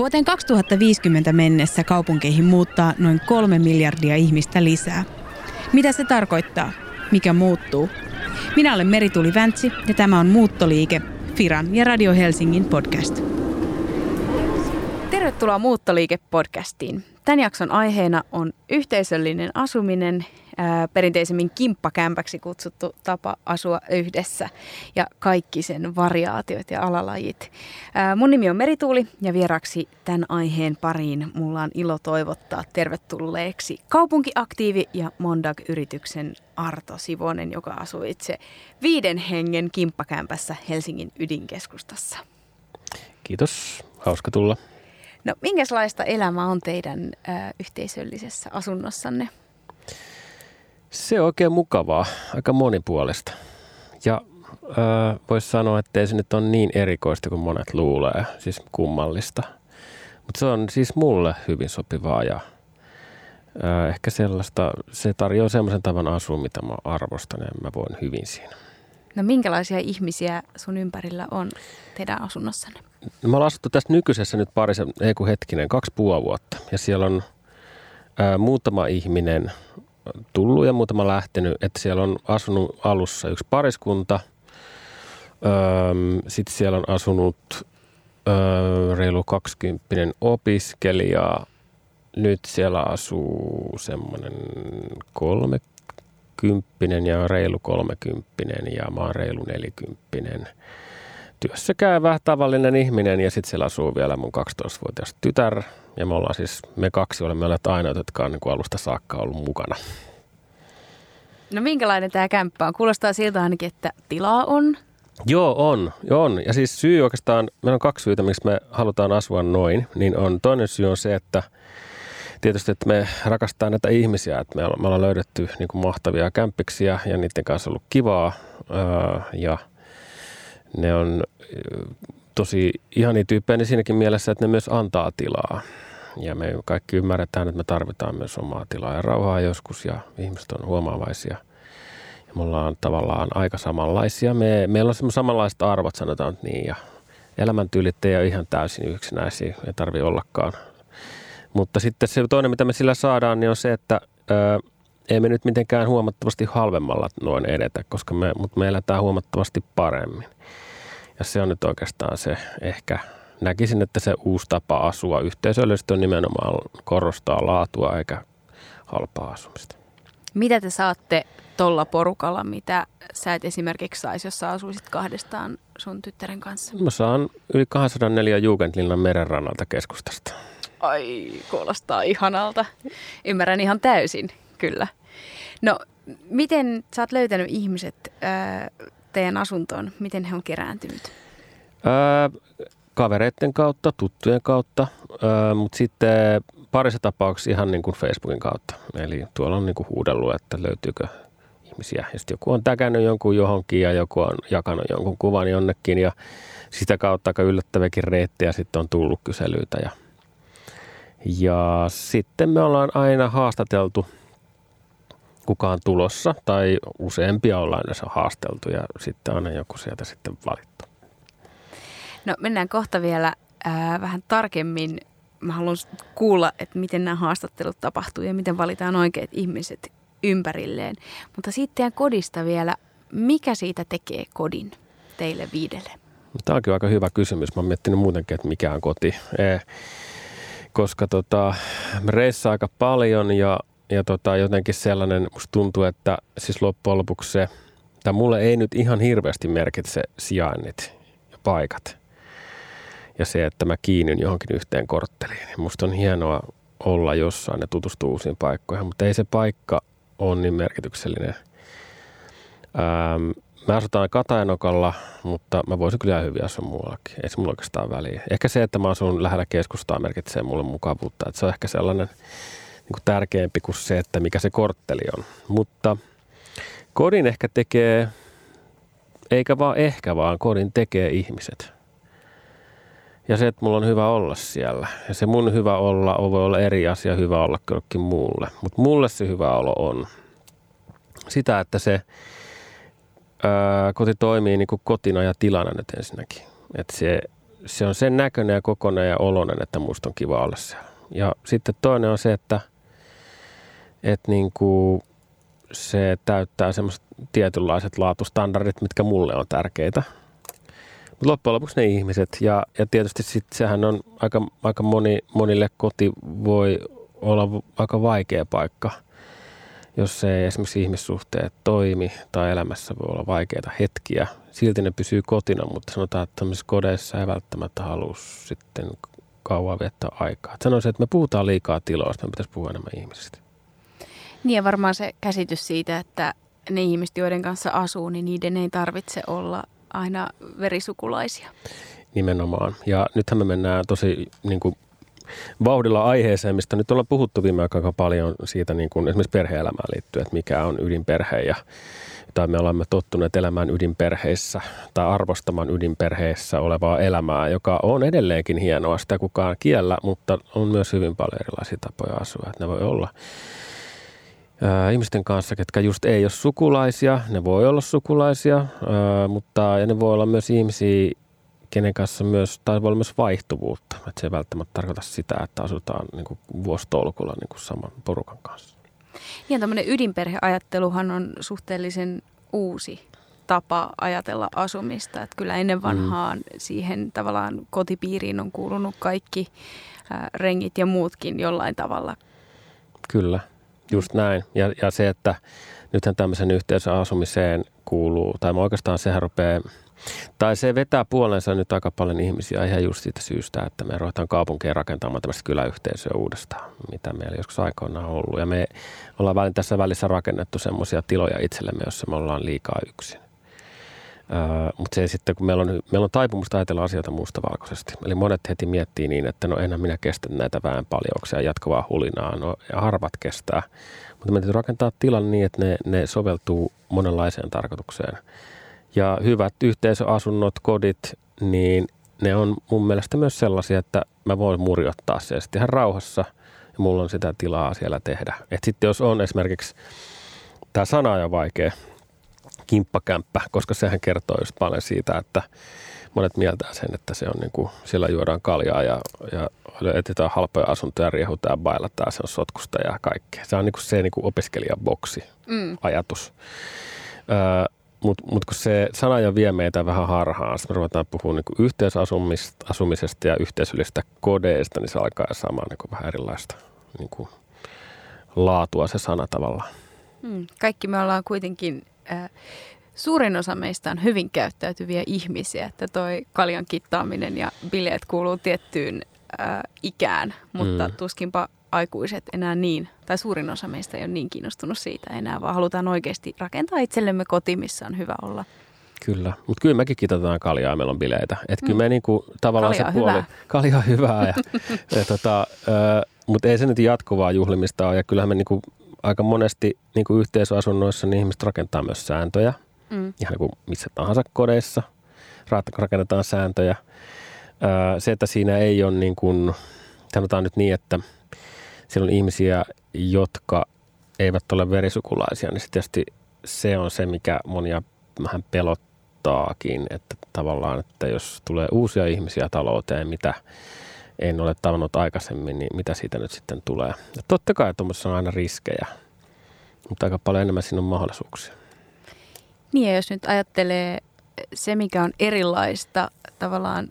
Vuoteen 2050 mennessä kaupunkeihin muuttaa noin kolme miljardia ihmistä lisää. Mitä se tarkoittaa? Mikä muuttuu? Minä olen Merituli Väntsi ja tämä on Muuttoliike, Firan ja Radio Helsingin podcast. Tervetuloa Muuttoliike-podcastiin. Tämän jakson aiheena on yhteisöllinen asuminen perinteisemmin kimppakämpäksi kutsuttu tapa asua yhdessä ja kaikki sen variaatiot ja alalajit. mun nimi on Merituuli ja vieraksi tämän aiheen pariin mulla on ilo toivottaa tervetulleeksi kaupunkiaktiivi ja Mondag-yrityksen Arto Sivonen, joka asuu itse viiden hengen kimppakämpässä Helsingin ydinkeskustassa. Kiitos, hauska tulla. No, minkälaista elämä on teidän ö, yhteisöllisessä asunnossanne? Se on oikein mukavaa, aika monipuolista. Ja voisi sanoa, että ei se nyt ole niin erikoista kuin monet luulee, siis kummallista. Mutta se on siis mulle hyvin sopivaa ja äh, ehkä sellaista, se tarjoaa semmoisen tavan asua, mitä mä arvostan ja mä voin hyvin siinä. No minkälaisia ihmisiä sun ympärillä on teidän asunnossanne? No, me ollaan asuttu tässä nykyisessä nyt parissa, ei kun hetkinen, kaksi puoli vuotta. Ja siellä on ää, muutama ihminen tullut ja muutama lähtenyt. Että siellä on asunut alussa yksi pariskunta. Sitten siellä on asunut öö, reilu 20 opiskelija. Nyt siellä asuu semmoinen kolmekymppinen ja reilu kolmekymppinen ja mä oon reilu nelikymppinen. Työssä käyvä tavallinen ihminen ja sitten siellä asuu vielä mun 12-vuotias tytär. Ja me ollaan siis, me kaksi olemme olleet ainoat, jotka on niin kuin alusta saakka ollut mukana. No minkälainen tämä kämppä on? Kuulostaa siltä ainakin, että tilaa on. Joo, on. on. Ja siis syy oikeastaan, meillä on kaksi syytä, miksi me halutaan asua noin. Niin on, toinen syy on se, että tietysti, että me rakastaa näitä ihmisiä. Että me, me ollaan löydetty niin kuin mahtavia kämpiksiä ja niiden kanssa on ollut kivaa. Öö, ja ne on tosi ihania tyyppejä niin siinäkin mielessä, että ne myös antaa tilaa. Ja me kaikki ymmärretään, että me tarvitaan myös omaa tilaa ja rauhaa joskus ja ihmiset on huomaavaisia. Ja me ollaan tavallaan aika samanlaisia. Me, meillä on samanlaiset arvot, sanotaan niin, ja elämäntyylit ei ole ihan täysin yksinäisiä, ei tarvi ollakaan. Mutta sitten se toinen, mitä me sillä saadaan, niin on se, että ö, ei me nyt mitenkään huomattavasti halvemmalla noin edetä, koska me, mutta me eletään huomattavasti paremmin. Ja se on nyt oikeastaan se ehkä, näkisin, että se uusi tapa asua yhteisöllisesti on nimenomaan korostaa laatua eikä halpaa asumista. Mitä te saatte tuolla porukalla, mitä sä et esimerkiksi saisi, jos sä asuisit kahdestaan sun tyttären kanssa? Mä saan yli 204 Jugendlinnan merenrannalta keskustasta. Ai, kuulostaa ihanalta. Ymmärrän ihan täysin, kyllä. No, miten sä oot löytänyt ihmiset ää, teidän asuntoon? Miten he on kerääntynyt? Ää, kavereiden kautta, tuttujen kautta, ää, mutta sitten parissa tapauksessa ihan niin kuin Facebookin kautta. Eli tuolla on niin kuin huudellut, että löytyykö ihmisiä. Ja sitten joku on täkännyt jonkun johonkin ja joku on jakanut jonkun kuvan jonnekin ja sitä kautta aika yllättäväkin reittejä sitten on tullut kyselyitä. Ja, ja sitten me ollaan aina haastateltu – kukaan tulossa tai useampia ollaan yleensä haasteltu ja sitten aina joku sieltä sitten valittu. No mennään kohta vielä ää, vähän tarkemmin. Mä haluan kuulla, että miten nämä haastattelut tapahtuu ja miten valitaan oikeat ihmiset ympärilleen. Mutta sitten kodista vielä, mikä siitä tekee kodin teille viidelle? Tämä onkin aika hyvä kysymys. Mä oon miettinyt muutenkin, että mikä on koti. E, koska tota, reissä aika paljon ja ja tota, jotenkin sellainen, musta tuntuu, että siis loppujen lopuksi se, tai mulle ei nyt ihan hirveästi merkitse sijainnit ja paikat. Ja se, että mä kiinnyn johonkin yhteen kortteliin. Musta on hienoa olla jossain ja tutustua uusiin paikkoihin, mutta ei se paikka ole niin merkityksellinen. Ähm, mä asutaan Katajanokalla, mutta mä voisin kyllä hyvin asua muuallakin. Ei se mulla oikeastaan väliä. Ehkä se, että mä asun lähellä keskustaa merkitsee mulle mukavuutta. Että se on ehkä sellainen niin tärkeämpi kuin se, että mikä se kortteli on. Mutta kodin ehkä tekee, eikä vaan ehkä vaan, kodin tekee ihmiset. Ja se, että mulla on hyvä olla siellä. Ja se mun hyvä olla voi olla eri asia hyvä olla kylläkin muulle. Mutta mulle se hyvä olo on sitä, että se ää, koti toimii niin kuin kotina ja tilana nyt ensinnäkin. Että se se on sen näköinen ja kokoinen ja oloinen, että musta on kiva olla siellä. Ja sitten toinen on se, että, että niin kuin se täyttää semmoiset tietynlaiset laatustandardit, mitkä mulle on tärkeitä. Mutta loppujen lopuksi ne ihmiset ja, ja tietysti sitten sehän on aika, aika moni, monille koti voi olla aika vaikea paikka, jos se esimerkiksi ihmissuhteet toimi tai elämässä voi olla vaikeita hetkiä. Silti ne pysyy kotina, mutta sanotaan, että tämmöisissä kodeissa ei välttämättä halua sitten kauan viettää aikaa. sanoisin, että me puhutaan liikaa tiloista, me pitäisi puhua enemmän ihmisistä. Niin ja varmaan se käsitys siitä, että ne ihmiset, joiden kanssa asuu, niin niiden ei tarvitse olla aina verisukulaisia. Nimenomaan. Ja nythän me mennään tosi niin kuin vauhdilla aiheeseen, mistä nyt ollaan puhuttu viime aika paljon siitä niin kuin esimerkiksi perhe-elämään liittyen, että mikä on ydinperhe ja tai me olemme tottuneet elämään ydinperheissä tai arvostamaan ydinperheissä olevaa elämää, joka on edelleenkin hienoa. Sitä kukaan kiellä, mutta on myös hyvin paljon erilaisia tapoja asua. Että ne voi olla ää, ihmisten kanssa, ketkä just ei ole sukulaisia. Ne voi olla sukulaisia, ää, mutta ja ne voi olla myös ihmisiä, kenen kanssa myös, tai voi olla myös vaihtuvuutta. Että se ei välttämättä tarkoita sitä, että asutaan niin kuin vuositolkulla niin kuin saman porukan kanssa. Ja tämmöinen ydinperheajatteluhan on suhteellisen uusi tapa ajatella asumista. Että kyllä ennen mm. vanhaan mm. siihen tavallaan kotipiiriin on kuulunut kaikki ää, rengit ja muutkin jollain tavalla. Kyllä, just näin. Ja, ja se, että nythän tämmöisen yhteisöasumiseen kuuluu, tai oikeastaan sehän rupeaa tai se vetää puolensa nyt aika paljon ihmisiä ihan just siitä syystä, että me ruvetaan kaupunkeen rakentamaan tämmöistä kyläyhteisöä uudestaan, mitä meillä joskus aikoinaan on ollut. Ja me ollaan tässä välissä rakennettu semmoisia tiloja itsellemme, jossa me ollaan liikaa yksin. Uh, mutta se sitten, kun meillä on, meillä on taipumusta ajatella asioita mustavalkoisesti. Eli monet heti miettii niin, että no enää minä kestä näitä väenpaljouksia jatkuvaa hulinaa. No ja harvat kestää. Mutta me täytyy rakentaa tilan niin, että ne, ne soveltuu monenlaiseen tarkoitukseen. Ja hyvät yhteisöasunnot, kodit, niin ne on mun mielestä myös sellaisia, että mä voin murjottaa se sitten ihan rauhassa ja mulla on sitä tilaa siellä tehdä. Et sitten jos on esimerkiksi, tämä sana on vaikea, kimppakämppä, koska sehän kertoo just paljon siitä, että monet mieltää sen, että se on niin kuin, siellä juodaan kaljaa ja, ja etsitään halpoja asuntoja, riehutaan ja bailataan, se on sotkusta ja kaikkea. Se on niin kuin se niin kuin opiskelijaboksi mm. ajatus. Öö, mutta mut kun se sana jo vie meitä vähän harhaan, sitten me ruvetaan puhumaan niin yhteisasumisesta ja yhteisöllisistä kodeista, niin se alkaa saamaan niin vähän erilaista niin kuin laatua se sana tavallaan. Hmm. Kaikki me ollaan kuitenkin, suurin osa meistä on hyvin käyttäytyviä ihmisiä, että toi kaljan kittaaminen ja bileet kuuluu tiettyyn äh, ikään, mutta hmm. tuskinpa aikuiset enää niin, tai suurin osa meistä ei ole niin kiinnostunut siitä enää, vaan halutaan oikeasti rakentaa itsellemme koti, missä on hyvä olla. Kyllä, mutta kyllä mekin kitataan kaljaa ja meillä on bileitä. Että kyllä mm. me niinku, tavallaan kalja se puoli, hyvää. kalja on hyvää, ja, ja tota, mutta ei se nyt jatkuvaa juhlimista ole. Ja kyllähän me niinku, aika monesti niinku yhteisöasunnoissa niin ihmiset rakentaa myös sääntöjä. Mm. Ihan niin kuin missä tahansa kodeissa rakennetaan sääntöjä. Se, että siinä ei ole niin kuin, sanotaan nyt niin, että – siellä on ihmisiä, jotka eivät ole verisukulaisia, niin tietysti se on se, mikä monia vähän pelottaakin, että tavallaan, että jos tulee uusia ihmisiä talouteen, mitä en ole tavannut aikaisemmin, niin mitä siitä nyt sitten tulee. Ja totta kai tuommoisessa on aina riskejä, mutta aika paljon enemmän siinä on mahdollisuuksia. Niin ja jos nyt ajattelee se, mikä on erilaista tavallaan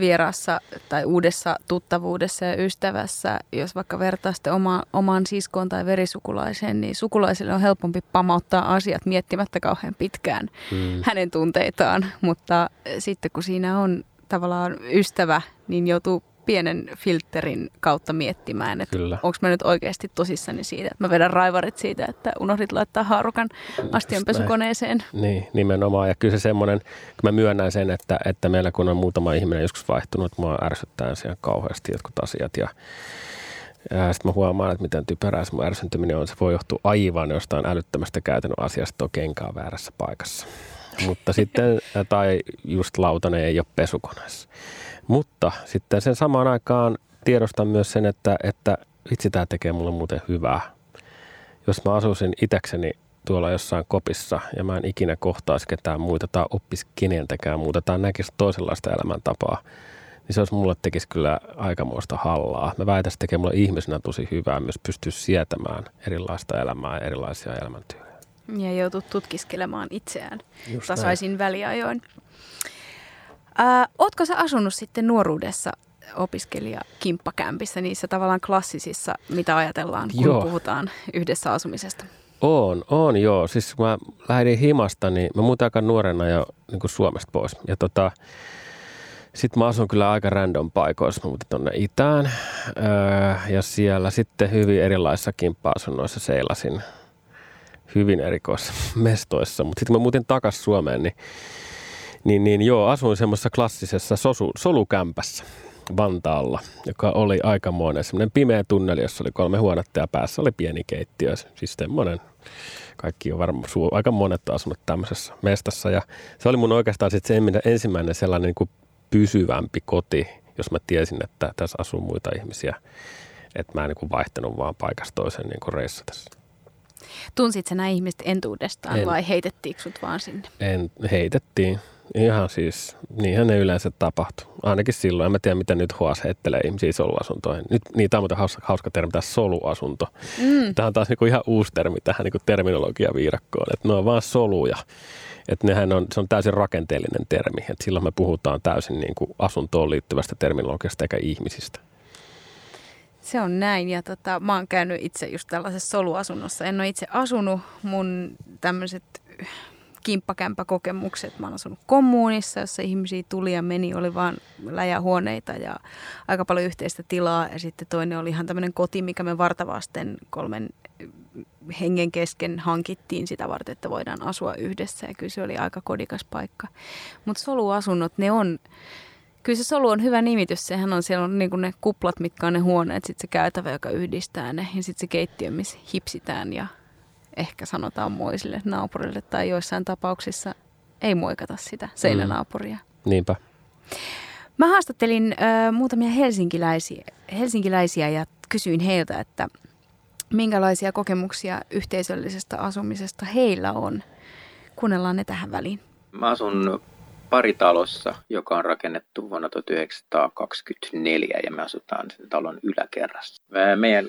vierassa tai uudessa tuttavuudessa ja ystävässä, jos vaikka vertaa sitten oma, omaan siskoon tai verisukulaiseen, niin sukulaisille on helpompi pamauttaa asiat miettimättä kauhean pitkään mm. hänen tunteitaan. Mutta sitten kun siinä on tavallaan ystävä, niin joutuu pienen filterin kautta miettimään, että onko mä nyt oikeasti tosissani siitä, että mä vedän raivarit siitä, että unohdit laittaa haarukan astionpesukoneeseen. Niin, nimenomaan. Ja kyllä se semmoinen, kun mä myönnän sen, että, että meillä kun on muutama ihminen joskus vaihtunut, mua ärsyttää siellä kauheasti jotkut asiat ja ja sitten mä huomaan, että miten typerää se mun ärsyntyminen on. Se voi johtua aivan jostain älyttömästä käytännön asiasta, on kenkaa väärässä paikassa. Mutta sitten, tai just lautanen ei ole pesukoneessa. Mutta sitten sen samaan aikaan tiedostan myös sen, että, että vitsi tämä tekee mulle muuten hyvää. Jos mä asuisin itäkseni tuolla jossain kopissa ja mä en ikinä kohtaisi ketään muita tai oppisi keneltäkään muuta tai näkisi toisenlaista elämäntapaa, niin se olisi mulle tekisi kyllä aikamoista hallaa. Mä väitän, että tekee mulle ihmisenä tosi hyvää myös pystyä sietämään erilaista elämää ja erilaisia elämäntyöjä. Ja joutuu tutkiskelemaan itseään Just tasaisin näin. väliajoin. Äh, ootko sä asunut sitten nuoruudessa opiskelija kimppakämpissä, niissä tavallaan klassisissa, mitä ajatellaan, kun joo. puhutaan yhdessä asumisesta? On, on joo. Siis kun mä lähdin himasta, niin mä muutin aika nuorena jo niin kuin Suomesta pois. Ja tota, sitten mä asun kyllä aika random paikoissa. Mä muutin tonne itään öö, ja siellä sitten hyvin erilaisissa kimppa-asunnoissa seilasin hyvin erikoissa mestoissa. Mutta sitten kun mä muutin takaisin Suomeen, niin, niin, niin joo, asuin semmoisessa klassisessa sosu, solukämpässä Vantaalla, joka oli aikamoinen semmoinen pimeä tunneli, jossa oli kolme huonetta ja päässä oli pieni keittiö. Siis semmoinen, kaikki on varmaan, aika monet asunut tämmöisessä mestassa. Ja se oli mun oikeastaan sitten se ensimmäinen sellainen niin kuin pysyvämpi koti, jos mä tiesin, että tässä asuu muita ihmisiä. Että mä en niin kuin vaihtanut vaan paikasta toiseen niin kuin reissatessa. Tunsit sä nämä ihmiset entuudestaan en, vai heitettiinkö sut vaan sinne? En, heitettiin. Ihan siis, niinhän ne yleensä tapahtuu. Ainakin silloin. En mä tiedä, miten nyt HS heittelee ihmisiä soluasuntoihin. Nyt, niin, tämä on muuten hauska, hauska termi, tämä soluasunto. Mm. Tämä on taas niinku ihan uusi termi tähän niinku terminologia-viirakkoon. Että ne on vaan soluja. Että nehän on, se on täysin rakenteellinen termi. Että silloin me puhutaan täysin niinku asuntoon liittyvästä terminologiasta eikä ihmisistä. Se on näin ja tota, mä oon käynyt itse just tällaisessa soluasunnossa. En ole itse asunut. Mun tämmöiset kimppakämppäkokemukset. Mä oon asunut kommunissa, jossa ihmisiä tuli ja meni, oli vaan läjähuoneita ja aika paljon yhteistä tilaa. Ja sitten toinen oli ihan tämmöinen koti, mikä me vartavasten kolmen hengen kesken hankittiin sitä varten, että voidaan asua yhdessä. Ja kyllä se oli aika kodikas paikka. Mutta soluasunnot, ne on... Kyllä se solu on hyvä nimitys. Sehän on siellä on niin ne kuplat, mitkä on ne huoneet, sitten se käytävä, joka yhdistää ne, ja sitten se keittiö, missä hipsitään ja ehkä sanotaan moisille naapurille tai joissain tapauksissa ei moikata sitä seinänaapuria. Mm. Niinpä. Mä haastattelin ö, muutamia helsinkiläisiä, helsinkiläisiä ja kysyin heiltä, että minkälaisia kokemuksia yhteisöllisestä asumisesta heillä on. Kuunnellaan ne tähän väliin. Mä asun paritalossa, joka on rakennettu vuonna 1924 ja me asutaan sen talon yläkerrassa. Meidän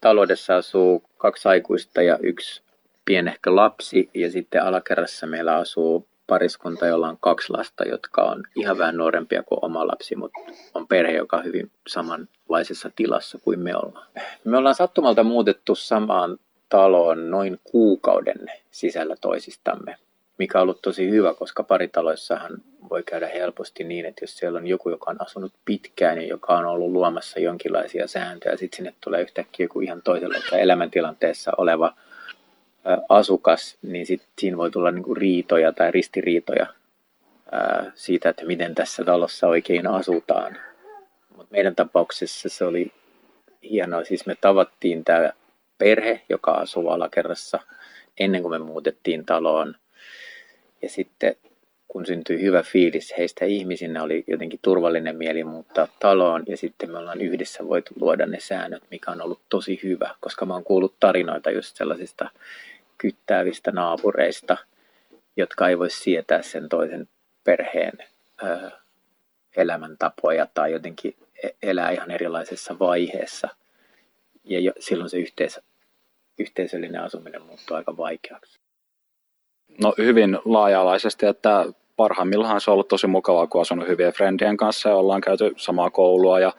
taloudessa asuu kaksi aikuista ja yksi pienehkö lapsi ja sitten alakerrassa meillä asuu pariskunta, jolla on kaksi lasta, jotka on ihan vähän nuorempia kuin oma lapsi, mutta on perhe, joka on hyvin samanlaisessa tilassa kuin me ollaan. Me ollaan sattumalta muutettu samaan taloon noin kuukauden sisällä toisistamme mikä on ollut tosi hyvä, koska paritaloissahan voi käydä helposti niin, että jos siellä on joku, joka on asunut pitkään ja joka on ollut luomassa jonkinlaisia sääntöjä, sitten sinne tulee yhtäkkiä joku ihan toisella elämäntilanteessa oleva asukas, niin sitten siinä voi tulla niinku riitoja tai ristiriitoja siitä, että miten tässä talossa oikein asutaan. Mutta meidän tapauksessa se oli hienoa. Siis me tavattiin tämä perhe, joka asuu alakerrassa ennen kuin me muutettiin taloon. Ja sitten kun syntyi hyvä fiilis heistä ihmisinä, oli jotenkin turvallinen mieli muuttaa taloon ja sitten me ollaan yhdessä voitu luoda ne säännöt, mikä on ollut tosi hyvä, koska mä oon kuullut tarinoita just sellaisista kyttäävistä naapureista, jotka ei voi sietää sen toisen perheen ö, elämäntapoja tai jotenkin e-, elää ihan erilaisessa vaiheessa. Ja jo, silloin se yhteis, yhteisöllinen asuminen muuttuu aika vaikeaksi. No hyvin laaja-alaisesti, että parhaimmillaan se on ollut tosi mukavaa, kun asunut hyvien friendien kanssa ja ollaan käyty samaa koulua ja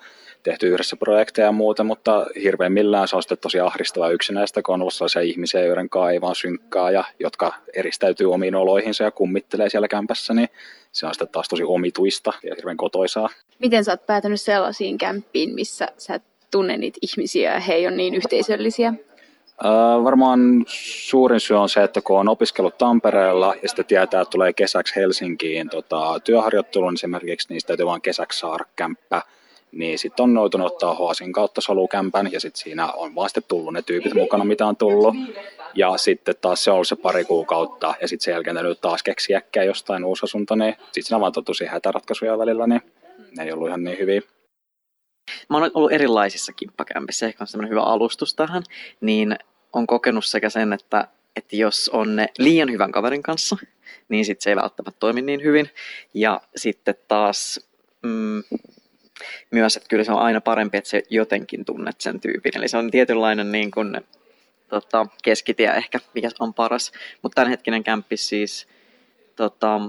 tehty yhdessä projekteja ja muuta, mutta hirveimmillään se on sitten tosi ahdistavaa yksinäistä, kun on ollut sellaisia ihmisiä, joiden kanssa ei vaan synkkaa ja jotka eristäytyy omiin oloihinsa ja kummittelee siellä kämpässä, niin se on sitten taas tosi omituista ja hirveän kotoisaa. Miten sä oot päätynyt sellaisiin kämppiin, missä sä tunne niitä ihmisiä ja he ei ole niin yhteisöllisiä? Varmaan suurin syy on se, että kun on opiskellut Tampereella ja sitten tietää, että tulee kesäksi Helsinkiin tota, työharjoitteluun esimerkiksi, niin täytyy vain kesäksi saada kämppä. Niin sitten on joutunut ottaa Hoasin kautta solukämpän ja sitten siinä on vaan sitten tullut ne tyypit mukana, mitä on tullut. Ja sitten taas se on ollut se pari kuukautta ja sitten sen jälkeen täytyy taas keksiäkään jostain uusi asunto, niin sitten siinä on vaan tosi hätäratkaisuja välillä, niin ne ei ollut ihan niin hyviä mä oon ollut erilaisissa kimppakämpissä, ehkä on semmoinen hyvä alustus tähän, niin on kokenut sekä sen, että, että jos on ne liian hyvän kaverin kanssa, niin sitten se ei välttämättä toimi niin hyvin. Ja sitten taas mm, myös, että kyllä se on aina parempi, että se jotenkin tunnet sen tyypin. Eli se on tietynlainen niin kuin, tota, keskitie ehkä, mikä on paras. Mutta tämänhetkinen kämppi siis tota,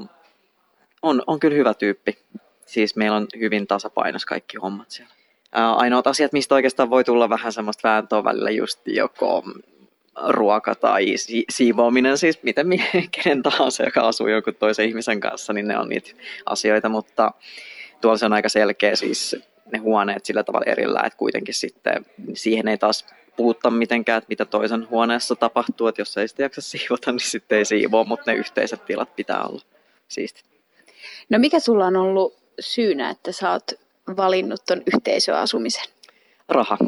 on, on kyllä hyvä tyyppi. Siis meillä on hyvin tasapainos kaikki hommat siellä. Ainoat asiat, mistä oikeastaan voi tulla vähän semmoista vääntöä välillä just joko ruoka tai si- siivoaminen, siis miten kenen tahansa, joka asuu joku toisen ihmisen kanssa, niin ne on niitä asioita, mutta tuolla se on aika selkeä siis ne huoneet sillä tavalla erillä, että kuitenkin sitten siihen ei taas puutta mitenkään, että mitä toisen huoneessa tapahtuu, että jos ei sitä jaksa siivota, niin sitten ei siivoa, mutta ne yhteiset tilat pitää olla siistit. No mikä sulla on ollut syynä, että sä oot valinnut ton yhteisöasumisen? Raha.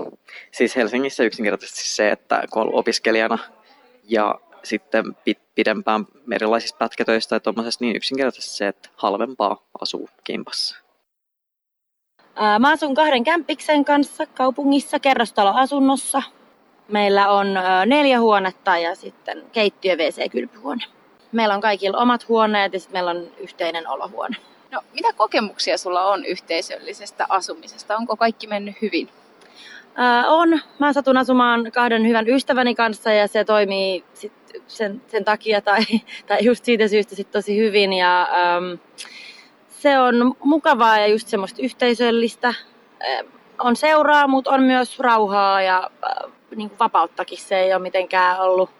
Siis Helsingissä yksinkertaisesti se, että kun on opiskelijana ja sitten pidempään erilaisissa pätkätöistä ja tuommoisessa, niin yksinkertaisesti se, että halvempaa asuu kimpassa. Mä asun kahden kämppiksen kanssa kaupungissa kerrostaloasunnossa. Meillä on neljä huonetta ja sitten keittiö, WC, kylpyhuone. Meillä on kaikilla omat huoneet ja sitten meillä on yhteinen olohuone. No, mitä kokemuksia sulla on yhteisöllisestä asumisesta? Onko kaikki mennyt hyvin? Ää, on. Mä satun asumaan kahden hyvän ystäväni kanssa ja se toimii sit sen, sen takia tai, tai just siitä syystä sit tosi hyvin. Ja, äm, se on mukavaa ja just semmoista yhteisöllistä. Ää, on seuraa, mutta on myös rauhaa ja äh, niin kuin vapauttakin. Se ei ole mitenkään ollut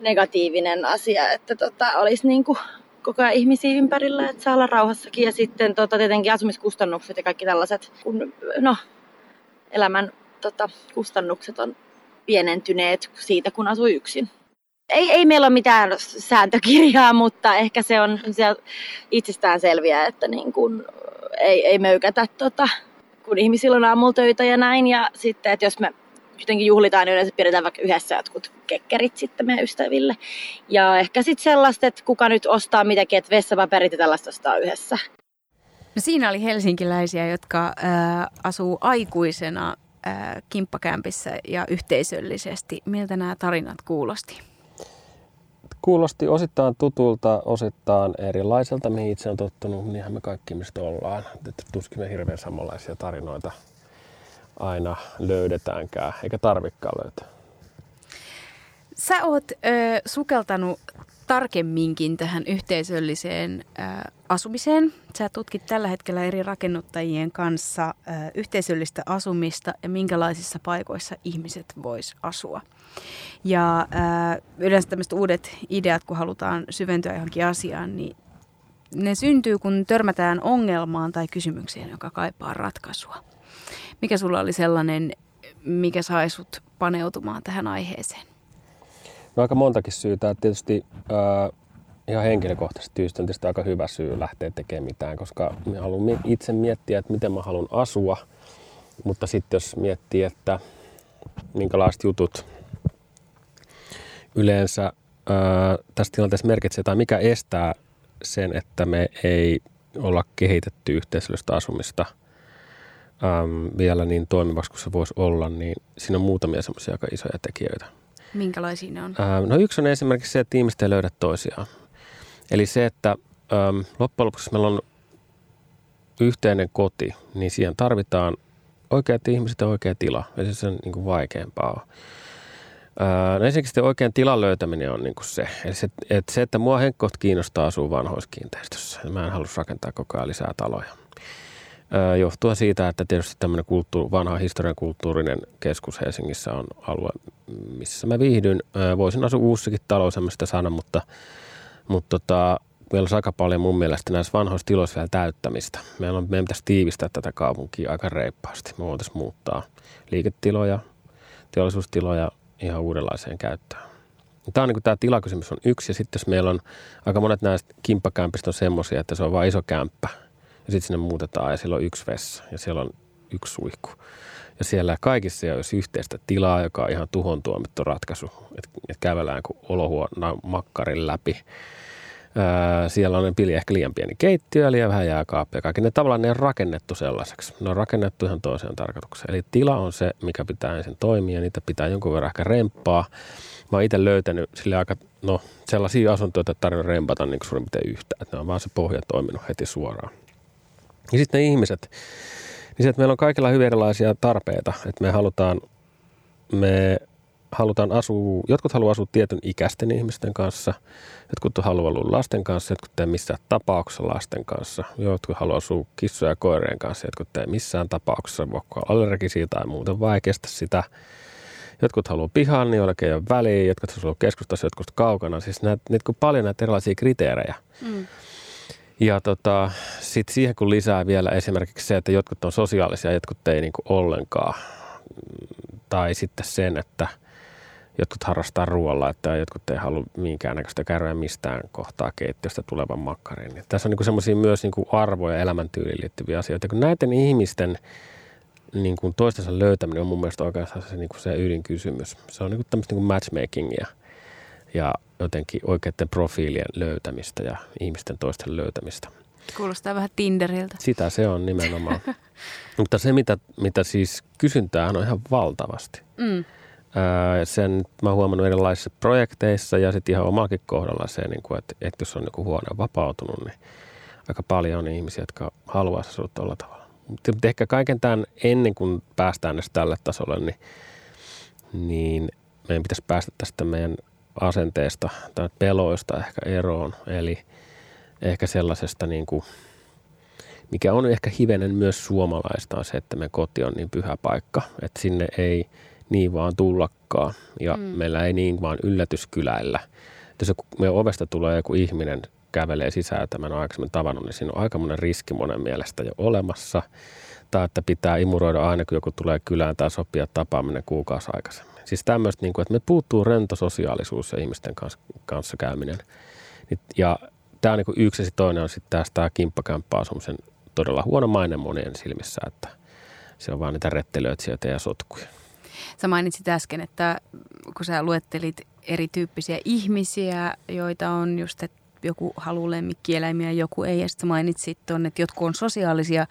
negatiivinen asia, että tota, olisi niin kuin koko ajan ihmisiä ympärillä, että saa olla rauhassakin. Ja sitten tota, tietenkin asumiskustannukset ja kaikki tällaiset, kun no, elämän tota, kustannukset on pienentyneet siitä, kun asuu yksin. Ei, ei meillä ole mitään sääntökirjaa, mutta ehkä se on itsestään selviä, että niin kun, ei, ei möykätä, tota, kun ihmisillä on aamulla töitä ja näin. Ja sitten, että jos me jotenkin juhlitaan, niin yleensä pidetään vaikka yhdessä jotkut kekkerit sitten meidän ystäville. Ja ehkä sitten sellaista, että kuka nyt ostaa mitäkin, että vessapaperit ja tällaista ostaa yhdessä. No siinä oli helsinkiläisiä, jotka äh, asuu aikuisena äh, kimppakämpissä ja yhteisöllisesti. Miltä nämä tarinat kuulosti? Kuulosti osittain tutulta, osittain erilaiselta, mihin itse on tottunut. Niinhän me kaikki mistä ollaan. Että tuskin me hirveän samanlaisia tarinoita aina löydetäänkään, eikä tarvikaan löytää. Sä oot ö, sukeltanut tarkemminkin tähän yhteisölliseen ö, asumiseen. Sä tutkit tällä hetkellä eri rakennuttajien kanssa ö, yhteisöllistä asumista ja minkälaisissa paikoissa ihmiset vois asua. Ja ö, yleensä tämmöiset uudet ideat, kun halutaan syventyä johonkin asiaan, niin ne syntyy, kun törmätään ongelmaan tai kysymykseen, joka kaipaa ratkaisua. Mikä sulla oli sellainen, mikä sai sut paneutumaan tähän aiheeseen? No aika montakin syytä. Tietysti äh, ihan henkilökohtaisesti tietysti on tietysti aika hyvä syy lähteä tekemään mitään, koska mä haluan itse miettiä, että miten mä haluan asua. Mutta sitten jos miettii, että minkälaiset jutut yleensä äh, tässä tilanteessa merkitsee tai mikä estää sen, että me ei olla kehitetty yhteisöllistä asumista – äm, vielä niin toimivaksi kuin se voisi olla, niin siinä on muutamia semmoisia aika isoja tekijöitä. Minkälaisia ne on? Ähm, no yksi on esimerkiksi se, että ihmiset ei löydä toisiaan. Eli se, että äm, loppujen lopuksi meillä on yhteinen koti, niin siihen tarvitaan oikeat ihmiset ja oikea tila. Ja se on niin kuin vaikeampaa. No ensinnäkin oikean tilan löytäminen on niin kuin se. Eli se, että se, että mua henkkoht kiinnostaa asua vanhoissa kiinteistössä. Mä en halua rakentaa koko ajan lisää taloja johtuen siitä, että tietysti tämmöinen kulttuuri, vanha historian kulttuurinen keskus Helsingissä on alue, missä mä viihdyn. Voisin asua uussakin taloissa, sitä sana, mutta, mutta tota, meillä on aika paljon mun mielestä näissä vanhoissa tiloissa vielä täyttämistä. Meillä on, meidän pitäisi tiivistää tätä kaupunkia aika reippaasti. Me voitaisiin muuttaa liiketiloja, teollisuustiloja ihan uudenlaiseen käyttöön. Tämä, on niin tämä tilakysymys on yksi ja sitten jos meillä on aika monet näistä kimppakämpistä on semmoisia, että se on vain iso kämppä – ja sitten sinne muutetaan ja siellä on yksi vessa ja siellä on yksi suihku. Ja siellä kaikissa ei olisi yhteistä tilaa, joka on ihan tuhon tuomittu ratkaisu. Että et kävellään kuin olohuoneen makkarin läpi. Öö, siellä on pili ehkä liian pieni keittiö liian vähän jääkaappia. Kaikki ne tavallaan ne on rakennettu sellaiseksi. Ne on rakennettu ihan toiseen tarkoitukseen. Eli tila on se, mikä pitää ensin toimia niitä pitää jonkun verran ehkä remppaa. Mä oon itse löytänyt sille aika, no sellaisia asuntoja, että tarvinnut rempata niin suurin piirtein yhtään. Ne on vaan se pohja toiminut heti suoraan. Ja sitten ne ihmiset, Niin se, että meillä on kaikilla hyvin erilaisia tarpeita, että me halutaan, me halutaan asua, jotkut haluaa asua tietyn ikäisten ihmisten kanssa, jotkut haluaa asua lasten kanssa, jotkut ei missään tapauksessa lasten kanssa, jotkut haluaa asua kissoja ja koirien kanssa, jotkut ei missään tapauksessa voi olla allergisia tai muuten vaikeasta sitä. Jotkut haluaa pihaan, niin joillekin ei ole väliä, jotkut haluaa keskustassa, jotkut kaukana. Siis näitä, näitä paljon näitä erilaisia kriteerejä. Mm. Ja tota, sitten siihen kun lisää vielä esimerkiksi se, että jotkut on sosiaalisia, jotkut ei niin ollenkaan. Tai sitten sen, että – jotkut harrastaa ruoalla, että jotkut ei halua minkäännäköistä kärryä mistään kohtaa keittiöstä tulevan makkarin. Niin tässä on niin semmoisia myös niin arvoja ja elämäntyyliin liittyviä asioita. Kun näiden ihmisten niin kuin toistensa löytäminen on mun mielestä oikeastaan se, niin kuin se ydinkysymys. Se on niin kuin tämmöistä niin kuin matchmakingia ja jotenkin oikeiden profiilien löytämistä ja ihmisten toisten löytämistä. Kuulostaa vähän Tinderiltä. Sitä se on nimenomaan. Mutta se, mitä, mitä siis kysyntää on ihan valtavasti. Mm sen mä oon huomannut erilaisissa projekteissa ja sitten ihan omakin kohdalla se, niin kuin, että, että jos on niin huone vapautunut, niin aika paljon on ihmisiä, jotka haluaa asua tuolla tavalla. Mutta ehkä kaiken tämän ennen kuin päästään edes tälle tasolle, niin, niin meidän pitäisi päästä tästä meidän asenteesta tai peloista ehkä eroon. Eli ehkä sellaisesta, niin kuin, mikä on ehkä hivenen myös suomalaista, on se, että me koti on niin pyhä paikka, että sinne ei – niin vaan tullakaan. Ja mm. meillä ei niin vaan yllätyskyläillä. Että jos meidän ovesta tulee joku ihminen kävelee sisään, tämän aikaisemmin tavannut, niin siinä on aika monen riski monen mielestä jo olemassa. Tai että pitää imuroida aina, kun joku tulee kylään tai sopia tapaaminen kuukausi aikaisemmin. Siis tämmöistä, niin kuin, että me puuttuu rento sosiaalisuus ja ihmisten kanssa, kanssa käyminen. Ja tämä on niin yksi ja toinen on sitten tästä tämä kimppakämppäasumisen todella huono maine monien silmissä, että se on vaan niitä rettelöitsijöitä ja sotkuja. Sä mainitsit äsken, että kun sä luettelit erityyppisiä ihmisiä, joita on just, että joku haluaa lemmikkieläimiä, joku ei. Ja sitten mainitsit tuonne, että jotkut on sosiaalisia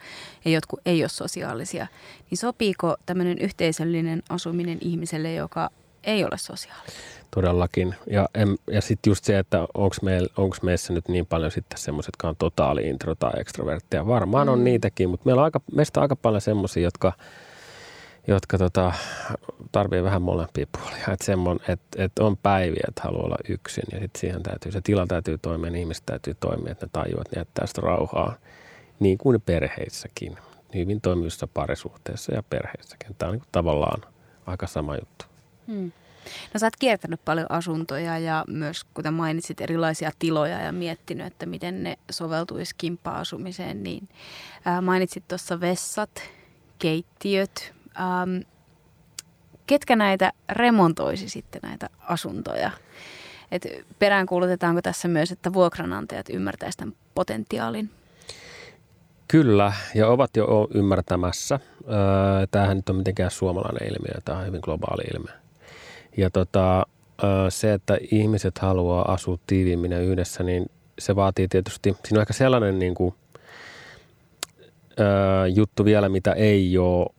ja jotkut ei ole sosiaalisia. Niin sopiiko tämmöinen yhteisöllinen asuminen ihmiselle, joka ei ole sosiaalinen? Todellakin. Ja, ja sitten just se, että onko meil, meissä nyt niin paljon sitten semmoiset, jotka on totaali intro tai ekstrovertteja. Varmaan mm. on niitäkin, mutta meillä on aika, meistä on aika paljon semmoisia, jotka – jotka tota, tarvii vähän molempia puolia. Että semmon, et, et on päiviä, että haluaa olla yksin ja sitten siihen täytyy, se tila täytyy toimia, niin ihmiset täytyy toimia, että ne tajuavat, että ne jättää sitä rauhaa. Niin kuin perheissäkin, hyvin toimivissa parisuhteissa ja perheissäkin. Tämä on niin tavallaan aika sama juttu. Hmm. No sä oot kiertänyt paljon asuntoja ja myös, kuten mainitsit, erilaisia tiloja ja miettinyt, että miten ne soveltuisi kimppa-asumiseen, niin ää, mainitsit tuossa vessat, keittiöt, ähm, ketkä näitä remontoisi sitten näitä asuntoja? Et peräänkuulutetaanko tässä myös, että vuokranantajat ymmärtäisivät tämän potentiaalin? Kyllä, ja ovat jo ymmärtämässä. Tämähän nyt on mitenkään suomalainen ilmiö, tämä on hyvin globaali ilmiö. Ja tota, se, että ihmiset haluaa asua tiiviimmin ja yhdessä, niin se vaatii tietysti, siinä on ehkä sellainen niin kuin, juttu vielä, mitä ei ole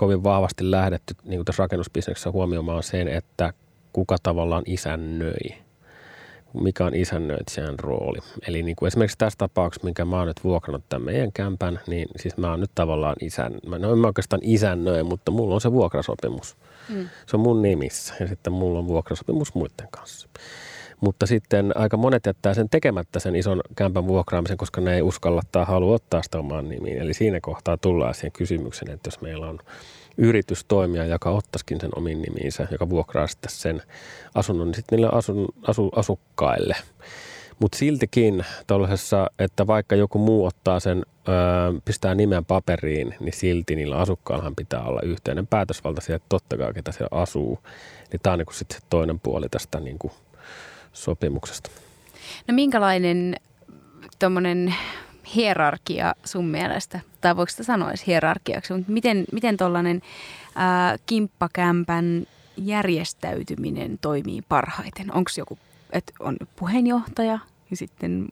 kovin vahvasti lähdetty niin kuin tässä rakennusbisneksessä huomioimaan sen, että kuka tavallaan isännöi. Mikä on isännöitsijän rooli. Eli niin kuin esimerkiksi tässä tapauksessa, minkä mä oon nyt vuokrannut tämän meidän kämpän, niin siis mä oon nyt tavallaan isän, mä en mä oikeastaan isännöi, mutta mulla on se vuokrasopimus. Mm. Se on mun nimissä ja sitten mulla on vuokrasopimus muiden kanssa. Mutta sitten aika monet jättää sen tekemättä sen ison kämpän vuokraamisen, koska ne ei uskalla tai halua ottaa sitä omaan nimiin. Eli siinä kohtaa tullaan siihen kysymykseen, että jos meillä on yritys toimia, joka ottaisikin sen omin nimiinsä, joka vuokraa sitten sen asunnon, niin sitten niille asun, asu, asukkaille. Mutta siltikin tuollaisessa, että vaikka joku muu ottaa sen, öö, pistää nimen paperiin, niin silti niillä asukkaillahan pitää olla yhteinen päätösvalta siihen, että totta kai ketä siellä asuu. Niin tämä on niin sitten se toinen puoli tästä niin kuin sopimuksesta. No minkälainen tuommoinen hierarkia sun mielestä, tai voiko sitä sanoa edes hierarkiaksi, mutta miten, miten tuollainen kimppakämpän järjestäytyminen toimii parhaiten? Onko joku, että on puheenjohtaja ja sitten,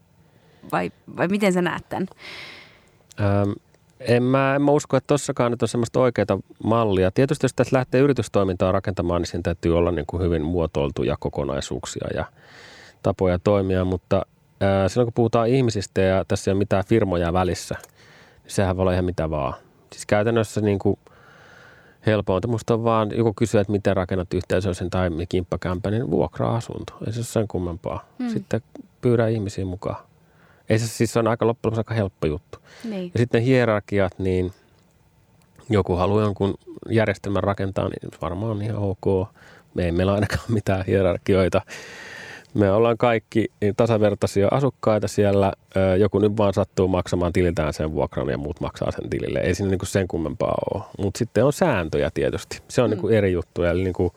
vai, vai miten sä näet tämän? Ähm, en mä, en mä usko, että tossakaan nyt on semmoista oikeaa mallia. Tietysti jos tässä lähtee yritystoimintaa rakentamaan, niin siinä täytyy olla niin kuin hyvin muotoiltuja kokonaisuuksia ja tapoja toimia, mutta ää, silloin kun puhutaan ihmisistä ja tässä ei ole mitään firmoja välissä, niin sehän voi olla ihan mitä vaan. Siis käytännössä niin kuin helpointa musta on vaan, joku kysyy, että miten rakennat yhteisöllisen tai kimppakämpä, niin vuokra-asunto. Ei se ole sen kummempaa. Hmm. Sitten pyydä ihmisiä mukaan. Ei se siis on aika loppujen aika helppo juttu. Niin. Ja sitten hierarkiat, niin joku haluaa jonkun järjestelmän rakentaa, niin varmaan on ihan ok. Me ei meillä ainakaan mitään hierarkioita. Me ollaan kaikki tasavertaisia asukkaita siellä. Joku nyt vaan sattuu maksamaan tililtään sen vuokran ja muut maksaa sen tilille. Ei siinä niin kuin sen kummempaa ole. Mutta sitten on sääntöjä tietysti. Se on mm. niin kuin eri juttu. Eli niin kuin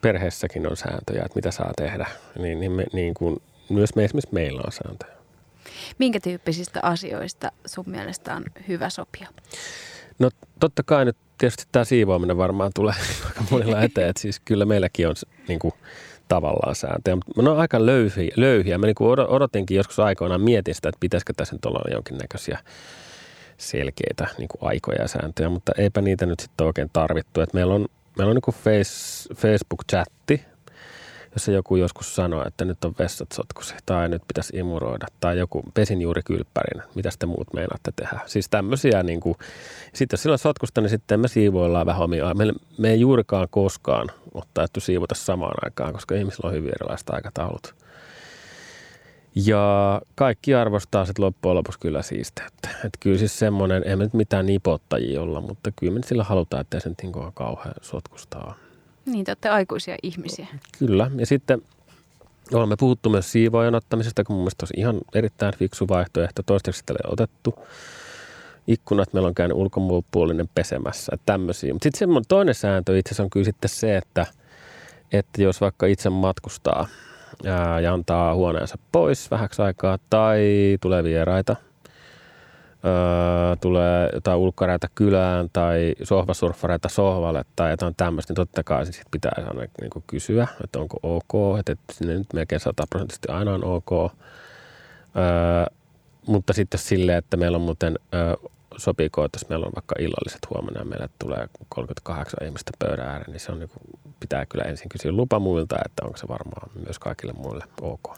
perheessäkin on sääntöjä, että mitä saa tehdä. Niin, niin, me, niin kuin, myös me esimerkiksi meillä on sääntöjä. Minkä tyyppisistä asioista sun mielestä on hyvä sopia? No totta kai nyt tietysti tämä siivoaminen varmaan tulee aika monilla eteen. Että siis kyllä meilläkin on niin kuin, tavallaan sääntöjä. Mutta ne on aika löyhiä. löyhiä. Mä niin kuin odotinkin joskus aikoinaan mietin sitä, että pitäisikö tässä nyt olla jonkinnäköisiä selkeitä niin kuin aikoja ja sääntöjä, mutta eipä niitä nyt sitten oikein tarvittu. Et meillä on, meillä on niin kuin face, Facebook-chatti, jossa joku joskus sanoo, että nyt on vessat sotkusi tai nyt pitäisi imuroida tai joku pesin juuri kylppärin, mitä te muut meinaatte tehdä. Siis tämmöisiä niin kuin, sitten jos sillä on sotkusta, niin sitten me siivoillaan vähän omia. Me, me ei juurikaan koskaan ole taidettu siivota samaan aikaan, koska ihmisillä on hyvin erilaiset aikataulut. Ja kaikki arvostaa sitten loppujen lopuksi kyllä siisteyttä. Että kyllä siis semmoinen, ei me nyt mitään nipottajia olla, mutta kyllä me sillä halutaan, että se nyt niin kauhean sotkusta ole. Niin, te olette aikuisia ihmisiä. Kyllä, ja sitten olemme puhuttu myös siivoajan ottamisesta, kun mun olisi ihan erittäin fiksu vaihtoehto. Toistaiseksi sitä ei otettu. Ikkunat meillä on käynyt ulkopuolinen pesemässä, tämmöisiä. Mutta sitten semmoinen toinen sääntö itse asiassa on kyllä sitten se, että, että jos vaikka itse matkustaa ja antaa huoneensa pois vähäksi aikaa tai tulee vieraita – öö, tulee jotain ulkkareita kylään tai sohvasurffareita sohvalle tai jotain tämmöistä, niin totta kai sit pitää aina niin kuin kysyä, että onko ok, että, että sinne nyt melkein sataprosenttisesti aina on ok. Öö, mutta sitten silleen, että meillä on muuten öö, sopiiko, että jos meillä on vaikka illalliset huomenna ja meille tulee 38 ihmistä pöydän ääreen, niin se on niin kuin, pitää kyllä ensin kysyä lupa muilta, että onko se varmaan myös kaikille muille ok.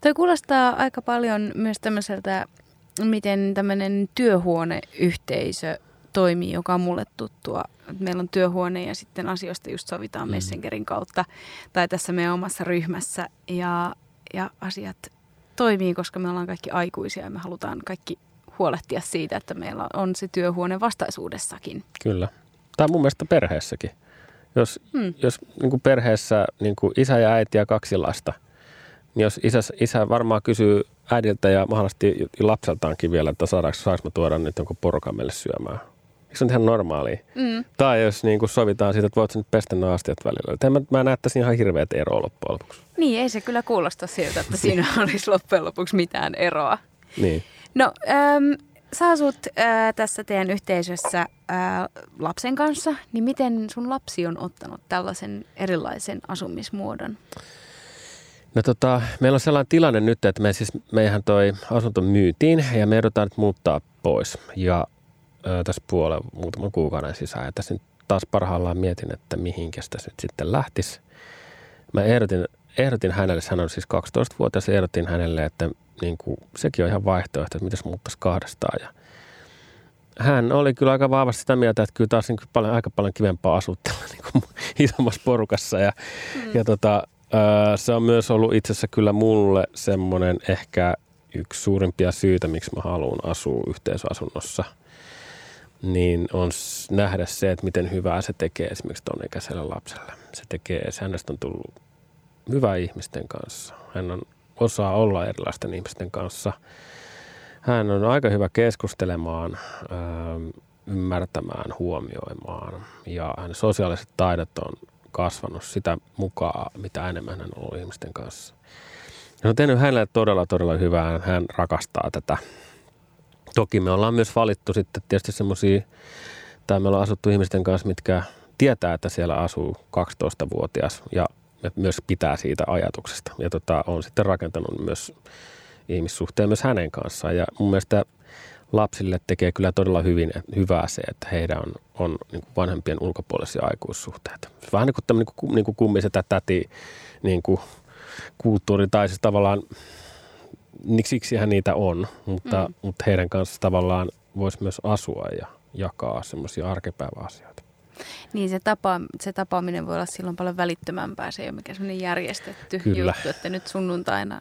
Toi kuulostaa aika paljon myös tämmöiseltä miten tämmöinen työhuoneyhteisö toimii, joka on mulle tuttua. Meillä on työhuone ja sitten asioista just sovitaan mm. Messengerin kautta tai tässä meidän omassa ryhmässä ja, ja asiat toimii, koska me ollaan kaikki aikuisia ja me halutaan kaikki huolehtia siitä, että meillä on se työhuone vastaisuudessakin. Kyllä. Tai mun mielestä perheessäkin. Jos, hmm. jos niin kuin perheessä niin kuin isä ja äiti ja kaksi lasta, niin jos isä, isä varmaan kysyy äidiltä ja mahdollisesti lapseltaankin vielä, että saadaanko, saanko tuoda nyt jonkun porukan meille syömään. Eikö se on ihan normaalia? Mm. Tai jos niin kuin sovitaan siitä, että voit nyt pestä nuo astiat välillä. Mä, mä näen, siinä ihan hirveät eroa loppujen lopuksi. Niin, ei se kyllä kuulosta siltä, että siinä olisi loppujen lopuksi mitään eroa. Niin. No, ähm, sä asut äh, tässä teidän yhteisössä äh, lapsen kanssa, niin miten sun lapsi on ottanut tällaisen erilaisen asumismuodon? No tota, meillä on sellainen tilanne nyt, että me siis, meihän toi asunto myytiin ja me joudutaan nyt muuttaa pois. Ja ö, tässä puolen muutaman kuukauden sisään. Ja tässä nyt taas parhaillaan mietin, että mihinkä tässä nyt sitten lähtisi. Mä ehdotin, ehdotin hänelle, hän on siis 12-vuotias, ehdotin hänelle, että niin kuin, sekin on ihan vaihtoehto, että mitäs muuttaisi kahdestaan. Ja hän oli kyllä aika vahvasti sitä mieltä, että kyllä taas niin paljon, aika paljon kivempaa asutella niin kuin isommassa porukassa. Ja, mm. ja tota, se on myös ollut itse asiassa kyllä mulle semmoinen ehkä yksi suurimpia syitä, miksi mä haluan asua yhteisöasunnossa. Niin on nähdä se, että miten hyvää se tekee esimerkiksi tuonne ikäiselle lapselle. Se tekee, hänestä on tullut hyvä ihmisten kanssa. Hän on, osaa olla erilaisten ihmisten kanssa. Hän on aika hyvä keskustelemaan, ymmärtämään, huomioimaan ja hänen sosiaaliset taidot on kasvanut sitä mukaan, mitä enemmän hän on ollut ihmisten kanssa. Ja on tehnyt hänelle todella, todella hyvää. Hän rakastaa tätä. Toki me ollaan myös valittu sitten tietysti semmoisia, tai me ollaan asuttu ihmisten kanssa, mitkä tietää, että siellä asuu 12-vuotias ja myös pitää siitä ajatuksesta. Ja tota, on sitten rakentanut myös ihmissuhteen myös hänen kanssaan. Ja mun mielestä lapsille tekee kyllä todella hyvin, hyvää se, että heidän on, on niin kuin vanhempien ulkopuolisia aikuissuhteita. Vähän niin kuin tämmöinen niin niin kuin kummisetä täti niin kuin kulttuuri, tai siis tavallaan niin siksihän niitä on, mutta, mm. mutta heidän kanssa tavallaan voisi myös asua ja jakaa semmoisia arkipäiväasioita. Niin se, tapa, se tapaaminen voi olla silloin paljon välittömämpää. Se ei ole mikään semmoinen järjestetty Kyllä. juttu, että nyt sunnuntaina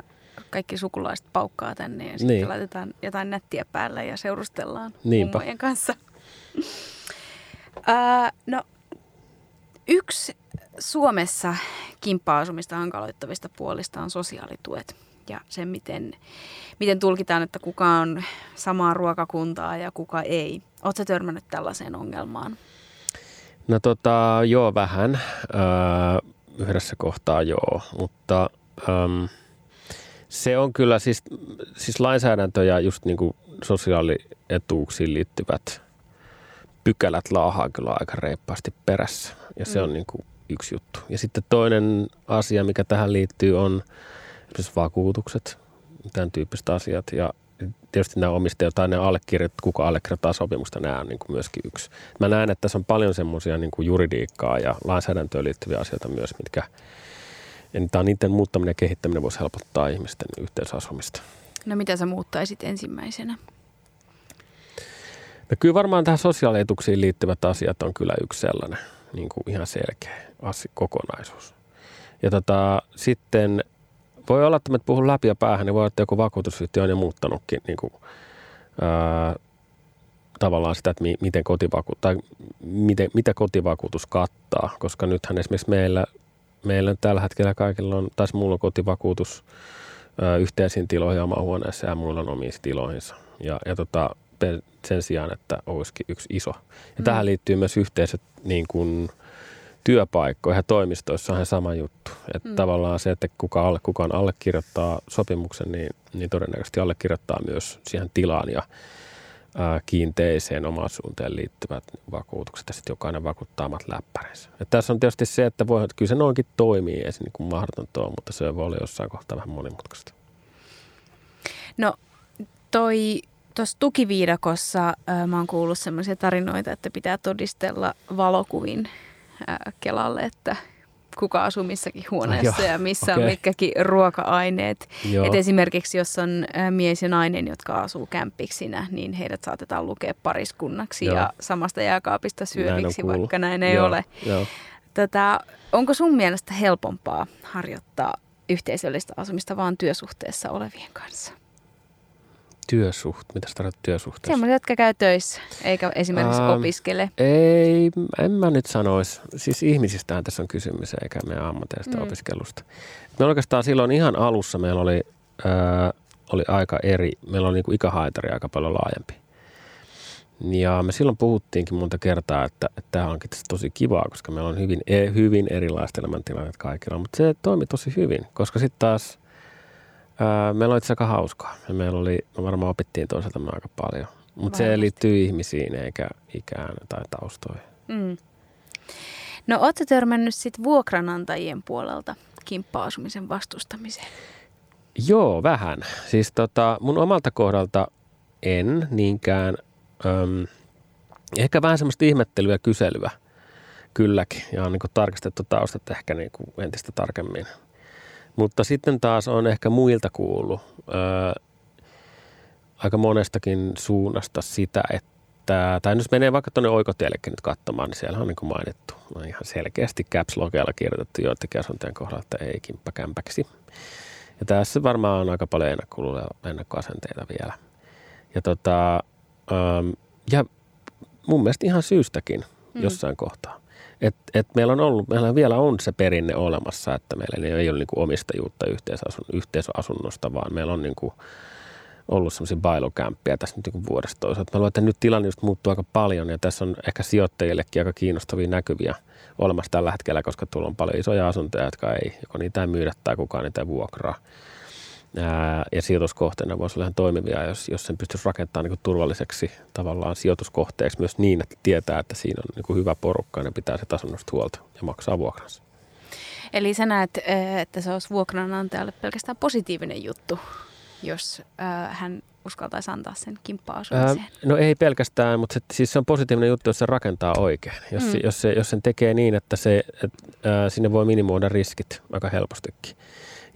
kaikki sukulaiset paukkaa tänne ja sitten Niin. laitetaan jotain nättiä päälle ja seurustellaan Niinpä. mummojen kanssa. Ää, no, yksi Suomessa kimppa-asumista hankaloittavista puolista on sosiaalituet ja se, miten, miten tulkitaan, että kuka on samaa ruokakuntaa ja kuka ei. Oletko törmännyt tällaiseen ongelmaan? No tota, joo vähän. Öö, yhdessä kohtaa joo, mutta öm, se on kyllä siis, siis lainsäädäntö ja just niin kuin sosiaalietuuksiin liittyvät pykälät laahaa kyllä aika reippaasti perässä ja se Mm. on niin kuin yksi juttu. Ja sitten toinen asia, mikä tähän liittyy on esimerkiksi vakuutukset, tämän tyyppiset asiat ja tietysti nämä omistajat tai ne allekirjoittaa, kuka allekirjoittaa sopimusta, nämä on niin kuin myöskin yksi. Mä näen, että tässä on paljon semmoisia niin juridiikkaa ja lainsäädäntöön liittyviä asioita myös, mitkä ja tämä niiden muuttaminen ja kehittäminen voisi helpottaa ihmisten yhteisasumista. No mitä sä muuttaisit ensimmäisenä? No kyllä varmaan tähän sosiaalietuksiin liittyvät asiat on kyllä yksi sellainen niin kuin ihan selkeä asia, kokonaisuus. Ja tota, sitten voi olla, että mä puhun läpi ja päähän, niin voi olla, että joku vakuutusyhtiö on jo muuttanutkin niin kuin, ää, tavallaan sitä, että mi, miten kotivaku, tai miten, mitä kotivakuutus kattaa, koska nythän esimerkiksi meillä, meillä tällä hetkellä kaikilla on, taas mulla on kotivakuutus yhteisiin tiloihin ja omaan huoneessa ja muilla on omiin tiloihinsa. Ja, ja tota, sen sijaan, että olisikin yksi iso. Ja Mm. tähän liittyy myös yhteiset niin kuin, työpaikkoihin ja toimistoissa on ihan sama juttu. Että Mm. tavallaan se, että kuka alle, kukaan allekirjoittaa sopimuksen, niin, niin todennäköisesti allekirjoittaa myös siihen tilaan ja kiinteiseen omaisuuteen liittyvät vakuutukset ja sitten jokainen vakuuttaa omat läppärinsä. Et tässä on tietysti se, että voi, kyllä se noinkin toimii, se niin kuin mahdotonta ole, mutta se voi olla jossain kohtaa vähän monimutkaista. No toi tuossa tukiviidakossa ää, mä oon kuullut semmoisia tarinoita, että pitää todistella valokuvin ää, Kelalle, että kuka asuu missäkin huoneessa Joo, ja missä on okei. mitkäkin ruoka-aineet. Joo. Et esimerkiksi jos on ää, mies ja nainen, jotka asuu kämppiksinä, niin heidät saatetaan lukea pariskunnaksi Joo. ja samasta jääkaapista Näin on syöviksi, kuullut. vaikka näin ei Joo, ole. Joo. Tätä, onko sun mielestä helpompaa harjoittaa yhteisöllistä asumista vaan työsuhteessa olevien kanssa? Työsuht, mitä sä tarkoitat työsuhteessa? Semmoisia, jotka käy töissä, eikä esimerkiksi Ähm, opiskele. Ei, en mä nyt sanoisi. Siis ihmisistähän tässä on kysymys, eikä meidän ammateista Mm. opiskelusta. Me oikeastaan silloin ihan alussa meillä oli, ää, oli aika eri, meillä oli niinku ikähaitari aika paljon laajempi. Ja me silloin puhuttiinkin monta kertaa, että, että tämä onkin tosi kivaa, koska meillä on hyvin, e, hyvin erilaiset elämäntilanteet kaikilla. Mutta se toimi tosi hyvin, koska sitten taas ää, meillä oli itse aika hauskaa. Ja meillä oli, me varmaan opittiin toiseltamme aika paljon. Mutta se liittyy ihmisiin eikä ikään tai taustoihin. Mm. No ootko törmännyt sit vuokranantajien puolelta kimppa-asumisen vastustamiseen? Joo, vähän. Siis tota, mun omalta kohdalta en niinkään. Öm, ehkä vähän semmoista ihmettelyä ja kyselyä kylläkin. Ja on niin tarkistettu taustat ehkä niin entistä tarkemmin. Mutta sitten taas on ehkä muilta kuullut öö, aika monestakin suunnasta sitä, että, tai jos menee vaikka tuonne oikotiellekin nyt katsomaan, niin siellä on niin kuin mainittu on ihan selkeästi caps logealla kirjoitettu joidenkin asuntojen kohdalla, että ei kimppakämpäksi. Ja tässä varmaan on aika paljon ennakkoasenteita vielä. Ja, tota, ja mun mielestä ihan syystäkin Mm. jossain kohtaa. Et, et meillä on ollut, meillä vielä on se perinne olemassa, että meillä ei ole niinku omistajuutta yhteisasun, yhteisöasunnosta, vaan meillä on niinku ollut semmoisia bailokämppiä tässä nyt niinku vuodesta toisaalta. Mä luulen, että nyt tilanne just muuttuu aika paljon ja tässä on ehkä sijoittajillekin aika kiinnostavia näkyviä olemassa tällä hetkellä, koska tuolla on paljon isoja asuntoja, jotka ei, joko niitä ei myydä tai kukaan niitä ei vuokraa. Ää, ja sijoituskohteena voisi olla ihan toimivia, jos, jos sen pystyisi rakentamaan niin turvalliseksi tavallaan sijoituskohteeksi myös niin, että tietää, että siinä on niin hyvä porukka ja ne pitää sitä asunnosta huolta ja maksaa vuokransa. Eli sä näet, että se olisi vuokranantajalle pelkästään positiivinen juttu, jos hän uskaltaisi antaa sen kimppa-asumiseen. Ää, no ei pelkästään, mutta se, siis se on positiivinen juttu, jos se rakentaa oikein. Jos, Mm. mm. jos, se, jos sen tekee niin, että se, et, ää, sinne voi minimoida riskit aika helpostikin.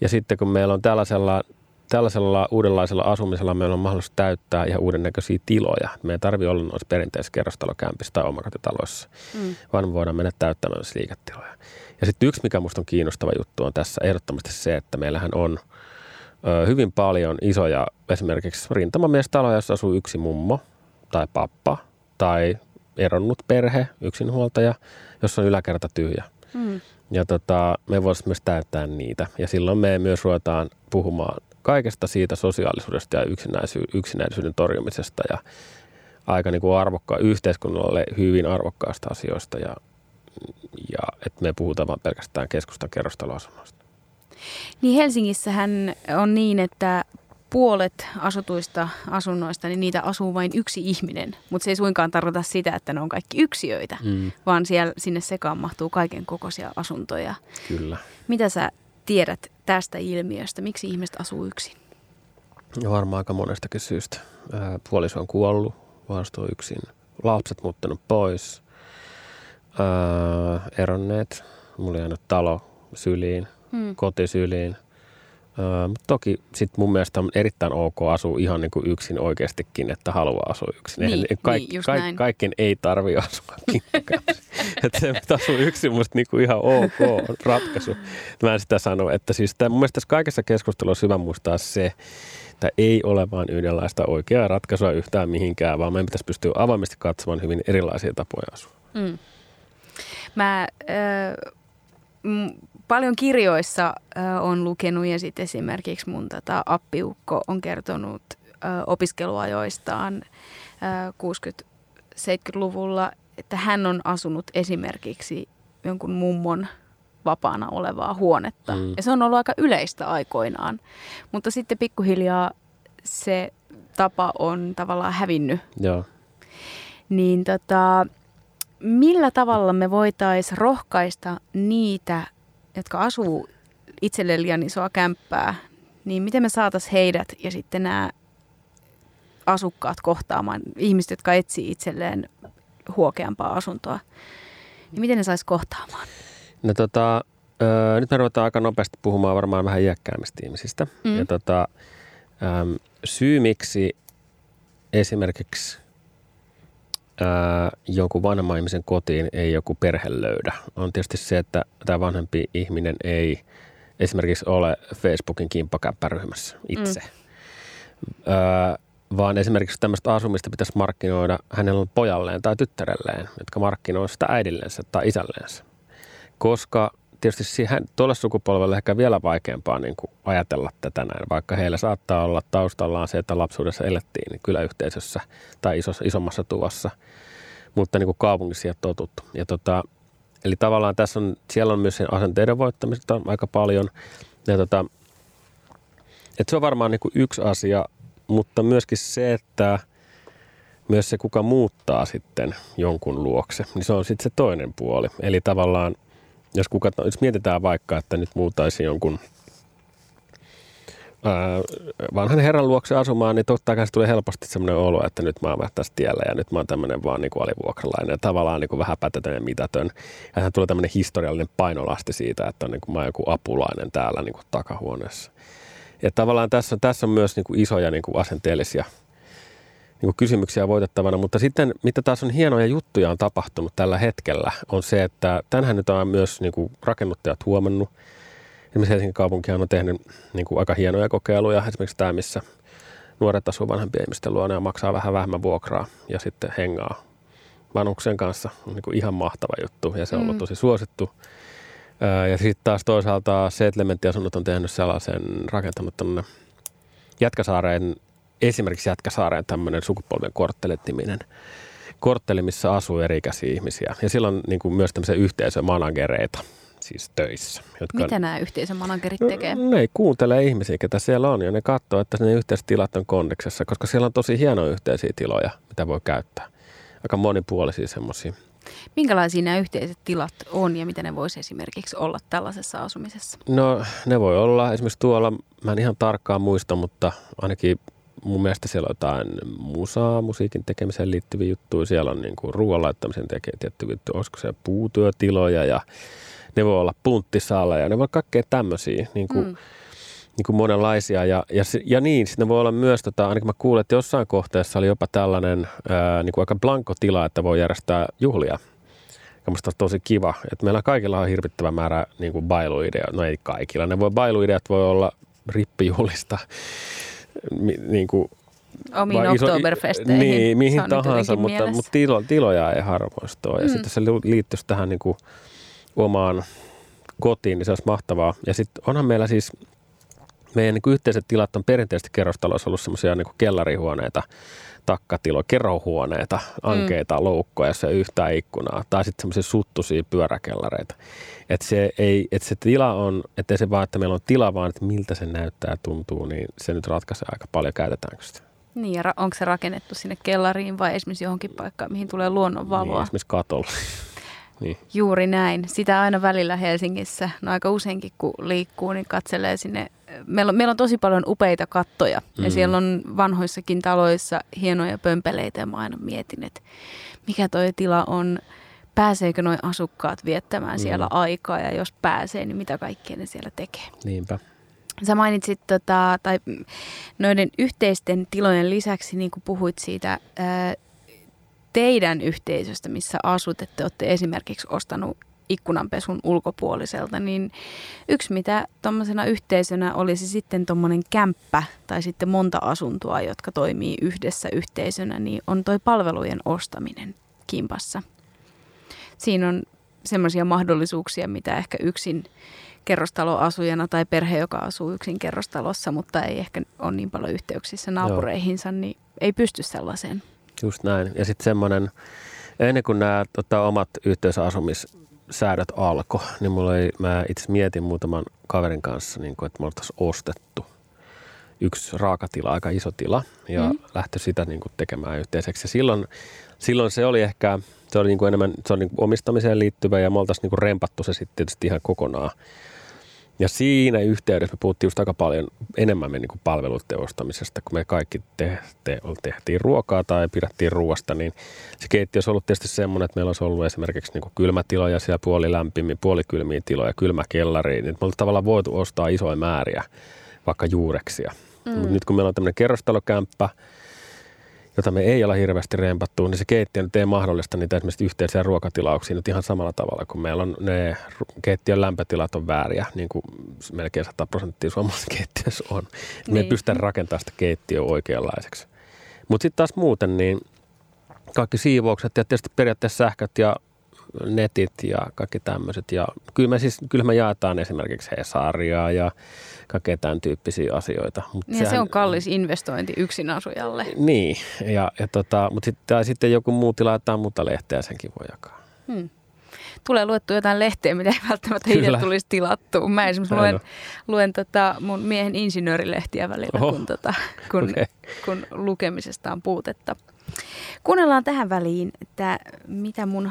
Ja sitten kun meillä on tällaisella tällaisella uudenlaisella asumisella meillä on mahdollisuus täyttää ihan uuden näköisiä tiloja. Me ei tarvitse olla noissa perinteisissä kerrostalokämpissä tai omakotitaloissa, mm. vaan me voidaan mennä täyttämään myös liiketiloja. Ja sitten yksi, mikä minusta on kiinnostava juttu, on tässä ehdottomasti se, että meillähän on ö, hyvin paljon isoja esimerkiksi rintamamiestaloja, jossa asuu yksi mummo tai pappa tai eronnut perhe, yksinhuoltaja, jossa on yläkerta tyhjä. Mm. Ja tota, me voisimme myös täyttää niitä. Ja silloin me myös ruvetaan puhumaan kaikesta siitä sosiaalisuudesta ja yksinäisy- yksinäisyyden torjumisesta ja aika niin kuin yhteiskunnalle hyvin arvokkaasta asioista ja, ja että me puhutaan vain pelkästään keskustan kerrostaloasunnoista. Niin Helsingissähän on niin, että puolet asutuista asunnoista, niin niitä asuu vain yksi ihminen. Mutta se ei suinkaan tarkoita sitä, että ne on kaikki yksiöitä, mm. vaan siellä, sinne sekaan mahtuu kaiken kokoisia asuntoja. Kyllä. Mitä sä tiedät tästä ilmiöstä? Miksi ihmiset asuu yksin? Ja varmaan aika monestakin syystä. Puoliso on kuollut, vastuu yksin. Lapset muuttanut pois. Ää, eronneet. Mulla jäänyt talo syliin, hmm. kotisyliin. Mutta toki sit mun mielestä on erittäin ok asua ihan niin kuin yksin oikeastikin, että haluaa asua yksin. Niin, Eihän, kaik, niin, kaik, kaikkien ei tarvi asua että se, että asuu yksin, musta niin kuin ihan ok ratkaisu. Mä en sitä sano, että siis tämä, mun mielestä tässä kaikessa keskustelussa hyvä muistaa se, että ei ole vain yhdenlaista oikeaa ratkaisua yhtään mihinkään, vaan meidän pitäisi pystyä avoimesti katsomaan hyvin erilaisia tapoja asua. Mm. Mä... Äh paljon kirjoissa on lukenut ja sitten esimerkiksi mun tota, appiukko on kertonut opiskeluajoistaan 60-70-luvulla, että hän on asunut esimerkiksi jonkun mummon vapaana olevaa huonetta. Mm. Ja se on ollut aika yleistä aikoinaan. Mutta sitten pikkuhiljaa se tapa on tavallaan hävinnyt. Joo. Niin tota, millä tavalla me voitaisiin rohkaista niitä, jotka asuu itselleen liian isoa kämppää, niin miten me saataisiin heidät ja sitten nämä asukkaat kohtaamaan, ihmiset, jotka etsii itselleen huokeampaa asuntoa, niin miten ne saisi kohtaamaan? No tota, ö, nyt me ruvetaan aika nopeasti puhumaan varmaan vähän iäkkäämmistä ihmisistä. Mm. Ja tota, ö, syy miksi esimerkiksi ää, jonkun vanhemman ihmisen kotiin ei joku perhe löydä, on tietysti se, että tämä vanhempi ihminen ei esimerkiksi ole Facebookin kimppakäppäryhmässä itse. Mm. Ää, vaan esimerkiksi tämmöistä asumista pitäisi markkinoida hänellä pojalleen tai tyttärelleen, jotka markkinoivat sitä äidillensä tai isälleensä. Koska tietysti siihen, tuolle sukupolvelle ehkä vielä vaikeampaa niin kuin ajatella tätä näin, vaikka heillä saattaa olla taustallaan se, että lapsuudessa elettiin niin kyläyhteisössä tai isossa, isommassa tuvassa, mutta niin kuin kaupungissa ei totuttu. Ja tota, eli tavallaan tässä on, siellä on myös sen asenteiden voittamista aika paljon. Ja tota, että se on varmaan niin kuin yksi asia, mutta myöskin se, että myös se, kuka muuttaa sitten jonkun luokse, niin se on sitten se toinen puoli. Eli tavallaan jos, kuka, jos mietitään vaikka, että nyt muutaisi jonkun ää, vanhan herran luokse asumaan, niin totta kai se tulee helposti sellainen olo, että nyt mä oon tässä tiellä ja nyt mä oon tämmöinen vaan niin kuin alivuokralainen ja tavallaan niin kuin vähän pätetön ja mitätön. Ja hän tulee tämmöinen historiallinen painolasti siitä, että on niin kuin mä oon joku apulainen täällä niin kuin takahuoneessa. Ja tavallaan tässä, tässä on myös niin kuin isoja niin kuin asenteellisia – niin kuin kysymyksiä voitettavana, mutta sitten mitä taas on hienoja juttuja on tapahtunut tällä hetkellä, on se, että tänhän nyt on myös niin kuin rakennuttajat huomannut. Esimerkiksi Helsingin kaupunkihan on tehnyt niin kuin aika hienoja kokeiluja, esimerkiksi tämä, missä nuoret asuu vanhempien ihmisten luona ja maksaa vähän vähemmän vuokraa ja sitten hengaa vanhuksen kanssa. On niin kuin ihan mahtava juttu ja se on ollut mm. tosi suosittu. Ja sitten taas toisaalta Settlementti-asunnot on tehnyt sellaisen, rakentanut tuonne Jätkäsaareen esimerkiksi Jätkäsaareen tämmöinen sukupolven korttelit-niminen kortteli, missä asuu erikäisiä ihmisiä. Ja silloin niin kuin myös tämmöisiä yhteisömanagereita siis töissä. Jotka Mitä nämä yhteisömanagerit no, tekee? Ne ei kuuntele ihmisiä, ketä siellä on, ja ne katsoo, että ne yhteiset tilat on kondeksessa, koska siellä on tosi hienoja yhteisiä tiloja, mitä voi käyttää. Aika monipuolisia semmoisia. Minkälaisia nämä yhteiset tilat on ja mitä ne voisi esimerkiksi olla tällaisessa asumisessa? No ne voi olla esimerkiksi tuolla, mä en ihan tarkkaan muista, mutta ainakin mun mielestä siellä on jotain musaa, musiikin tekemiseen liittyviä juttuja. Siellä on niin kuin ruoan laittamisen tekee tietty juttu, olisiko se puutyötiloja ja ne voi olla punttisaleja, ne voi olla kaikkea tämmöisiä. Niin kuin, mm. niin kuin monenlaisia. Ja, ja, ja niin, sitten voi olla myös, tota, ainakin mä kuulin, että jossain kohteessa oli jopa tällainen ää, niin kuin aika blanko tila, että voi järjestää juhlia. Ja musta tosi kiva, että meillä kaikilla on hirvittävä määrä niin kuin bailuideoita. No ei kaikilla. Ne voi, bailuideat voi olla rippijuhlista, niin kuin Omiin Oktoberfesteihin. Niin, mihin tahansa, mutta, mutta tilo, tiloja ei harvoista ole. Ja mm. sitten se liittyisi tähän niin kuin omaan kotiin, niin se olisi mahtavaa. Ja sitten onhan meillä siis, meidän niin yhteiset tilat on perinteisesti kerrostaloissa ollut semmoisia niin kellarihuoneita, takkatilo, kerrohuoneita, ankeita, mm. loukkoja, se yhtään ikkunaa, tai sitten semmoisia suttuisia pyöräkellareita. Että se, ei, että se tila on, että se vaan, että meillä on tila, vaan että miltä se näyttää ja tuntuu, niin se nyt ratkaisee aika paljon, käytetäänkö sitä. Niin, ja onko se rakennettu sinne kellariin vai esimerkiksi johonkin paikkaan, mihin tulee luonnonvaloa? Niin, esimerkiksi katolla. niin. Juuri näin. Sitä aina välillä Helsingissä, no aika useinkin kun liikkuu, niin katselee sinne. Meillä on, meillä on tosi paljon upeita kattoja mm. ja siellä on vanhoissakin taloissa hienoja pömpeleitä ja mä aina mietin, että mikä toi tila on, pääseekö noin asukkaat viettämään mm. siellä aikaa ja jos pääsee, niin mitä kaikkea ne siellä tekee. Niinpä. Sä mainitsit tota, tai noiden yhteisten tilojen lisäksi, niin kuin puhuit siitä ää, teidän yhteisöstä, missä asut, että olette esimerkiksi ostanut ikkunanpesun ulkopuoliselta, niin yksi mitä tuommoisena yhteisönä olisi sitten tuommoinen kämppä tai sitten monta asuntoa, jotka toimii yhdessä yhteisönä, niin on toi palvelujen ostaminen kimpassa. Siinä on semmoisia mahdollisuuksia, mitä ehkä yksin kerrostaloasujana tai perhe, joka asuu yksin kerrostalossa, mutta ei ehkä ole niin paljon yhteyksissä naapureihinsa, Joo. niin ei pysty sellaiseen. Just näin. Ja sitten semmoinen, ennen kuin nämä tota, omat yhteisöasumissäädöt alkoi, niin mulla oli, mä itse mietin muutaman kaverin kanssa, niin kuin, että me oltaisiin ostettu yksi raakatila, aika iso tila, ja mm. lähtö sitä niin kuin, tekemään yhteiseksi. Ja silloin, silloin se oli ehkä, se oli niin kuin enemmän se oli niin kuin omistamiseen liittyvä, ja me oltaisiin niin kuin rempattu se sitten tietysti ihan kokonaan ja siinä yhteydessä me puhuttiin just aika paljon enemmän me niin palveluiden ostamisesta, kun me kaikki te, te, tehtiin ruokaa tai pidettiin ruoasta, niin se keittiö olisi ollut tietysti semmoinen, että meillä olisi ollut esimerkiksi niin kylmätiloja siellä puoli lämpimiä, puolikylmiä tiloja, kylmäkellariin, niin me ollaan tavallaan voitu ostaa isoja määriä vaikka juureksia. Mm. Mutta nyt kun meillä on tämmöinen kerrostalokämppä, jota me ei ole hirveästi rempattu, niin se keittiö nyt ei mahdollista niitä esimerkiksi yhteisiä ruokatilauksia nyt ihan samalla tavalla, kun meillä on ne keittiön lämpötilat on vääriä, niin kuin melkein 100 prosenttia suomalaisessa keittiössä on. Niin. Me ei pystytä rakentamaan sitä keittiöä oikeanlaiseksi. Mutta sitten taas muuten, niin kaikki siivoukset ja tietysti periaatteessa sähköt ja netit ja kaikki tämmöiset. Ja kyllä me, siis, kyllä me jaetaan esimerkiksi Hesaria ja kaikkea tämän tyyppisiä asioita. Mut ja sehän, se on kallis investointi yksin asujalle. Niin, ja, ja tota, mutta sitten, sitten joku muu tilaa jotain muuta lehteä, senkin voi jakaa. Hmm. Tulee luettu jotain lehteä, mitä ei välttämättä itse tulisi tilattua. Mä esimerkiksi luen, luen tota mun miehen insinöörilehtiä välillä, Oho. kun, tota, kun, okay. kun lukemisesta on puutetta. Kuunnellaan tähän väliin, että mitä mun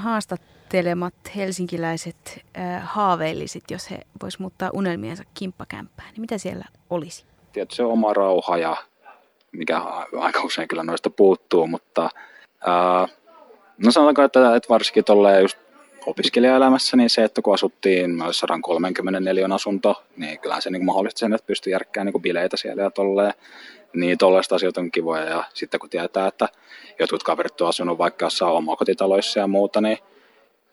haastattelemat helsinkiläiset äh, haaveillisit, jos he vois muuttaa unelmiensa kimppakämppään. Niin mitä siellä olisi? Tietysti se oma rauha ja mikä aika usein kyllä noista puuttuu, mutta ää, no sanotaanko, että, että varsinkin tolleen just opiskelijaelämässä, niin se, että kun asuttiin 134 asunto, niin kyllä se niin mahdollisti sen, että pystyi järkkään niin bileitä siellä ja tolleen. Niin tollaista asioita on kivoja ja sitten kun tietää, että jotkut kaverit on asunut vaikka jossain omakotitaloissa ja muuta, niin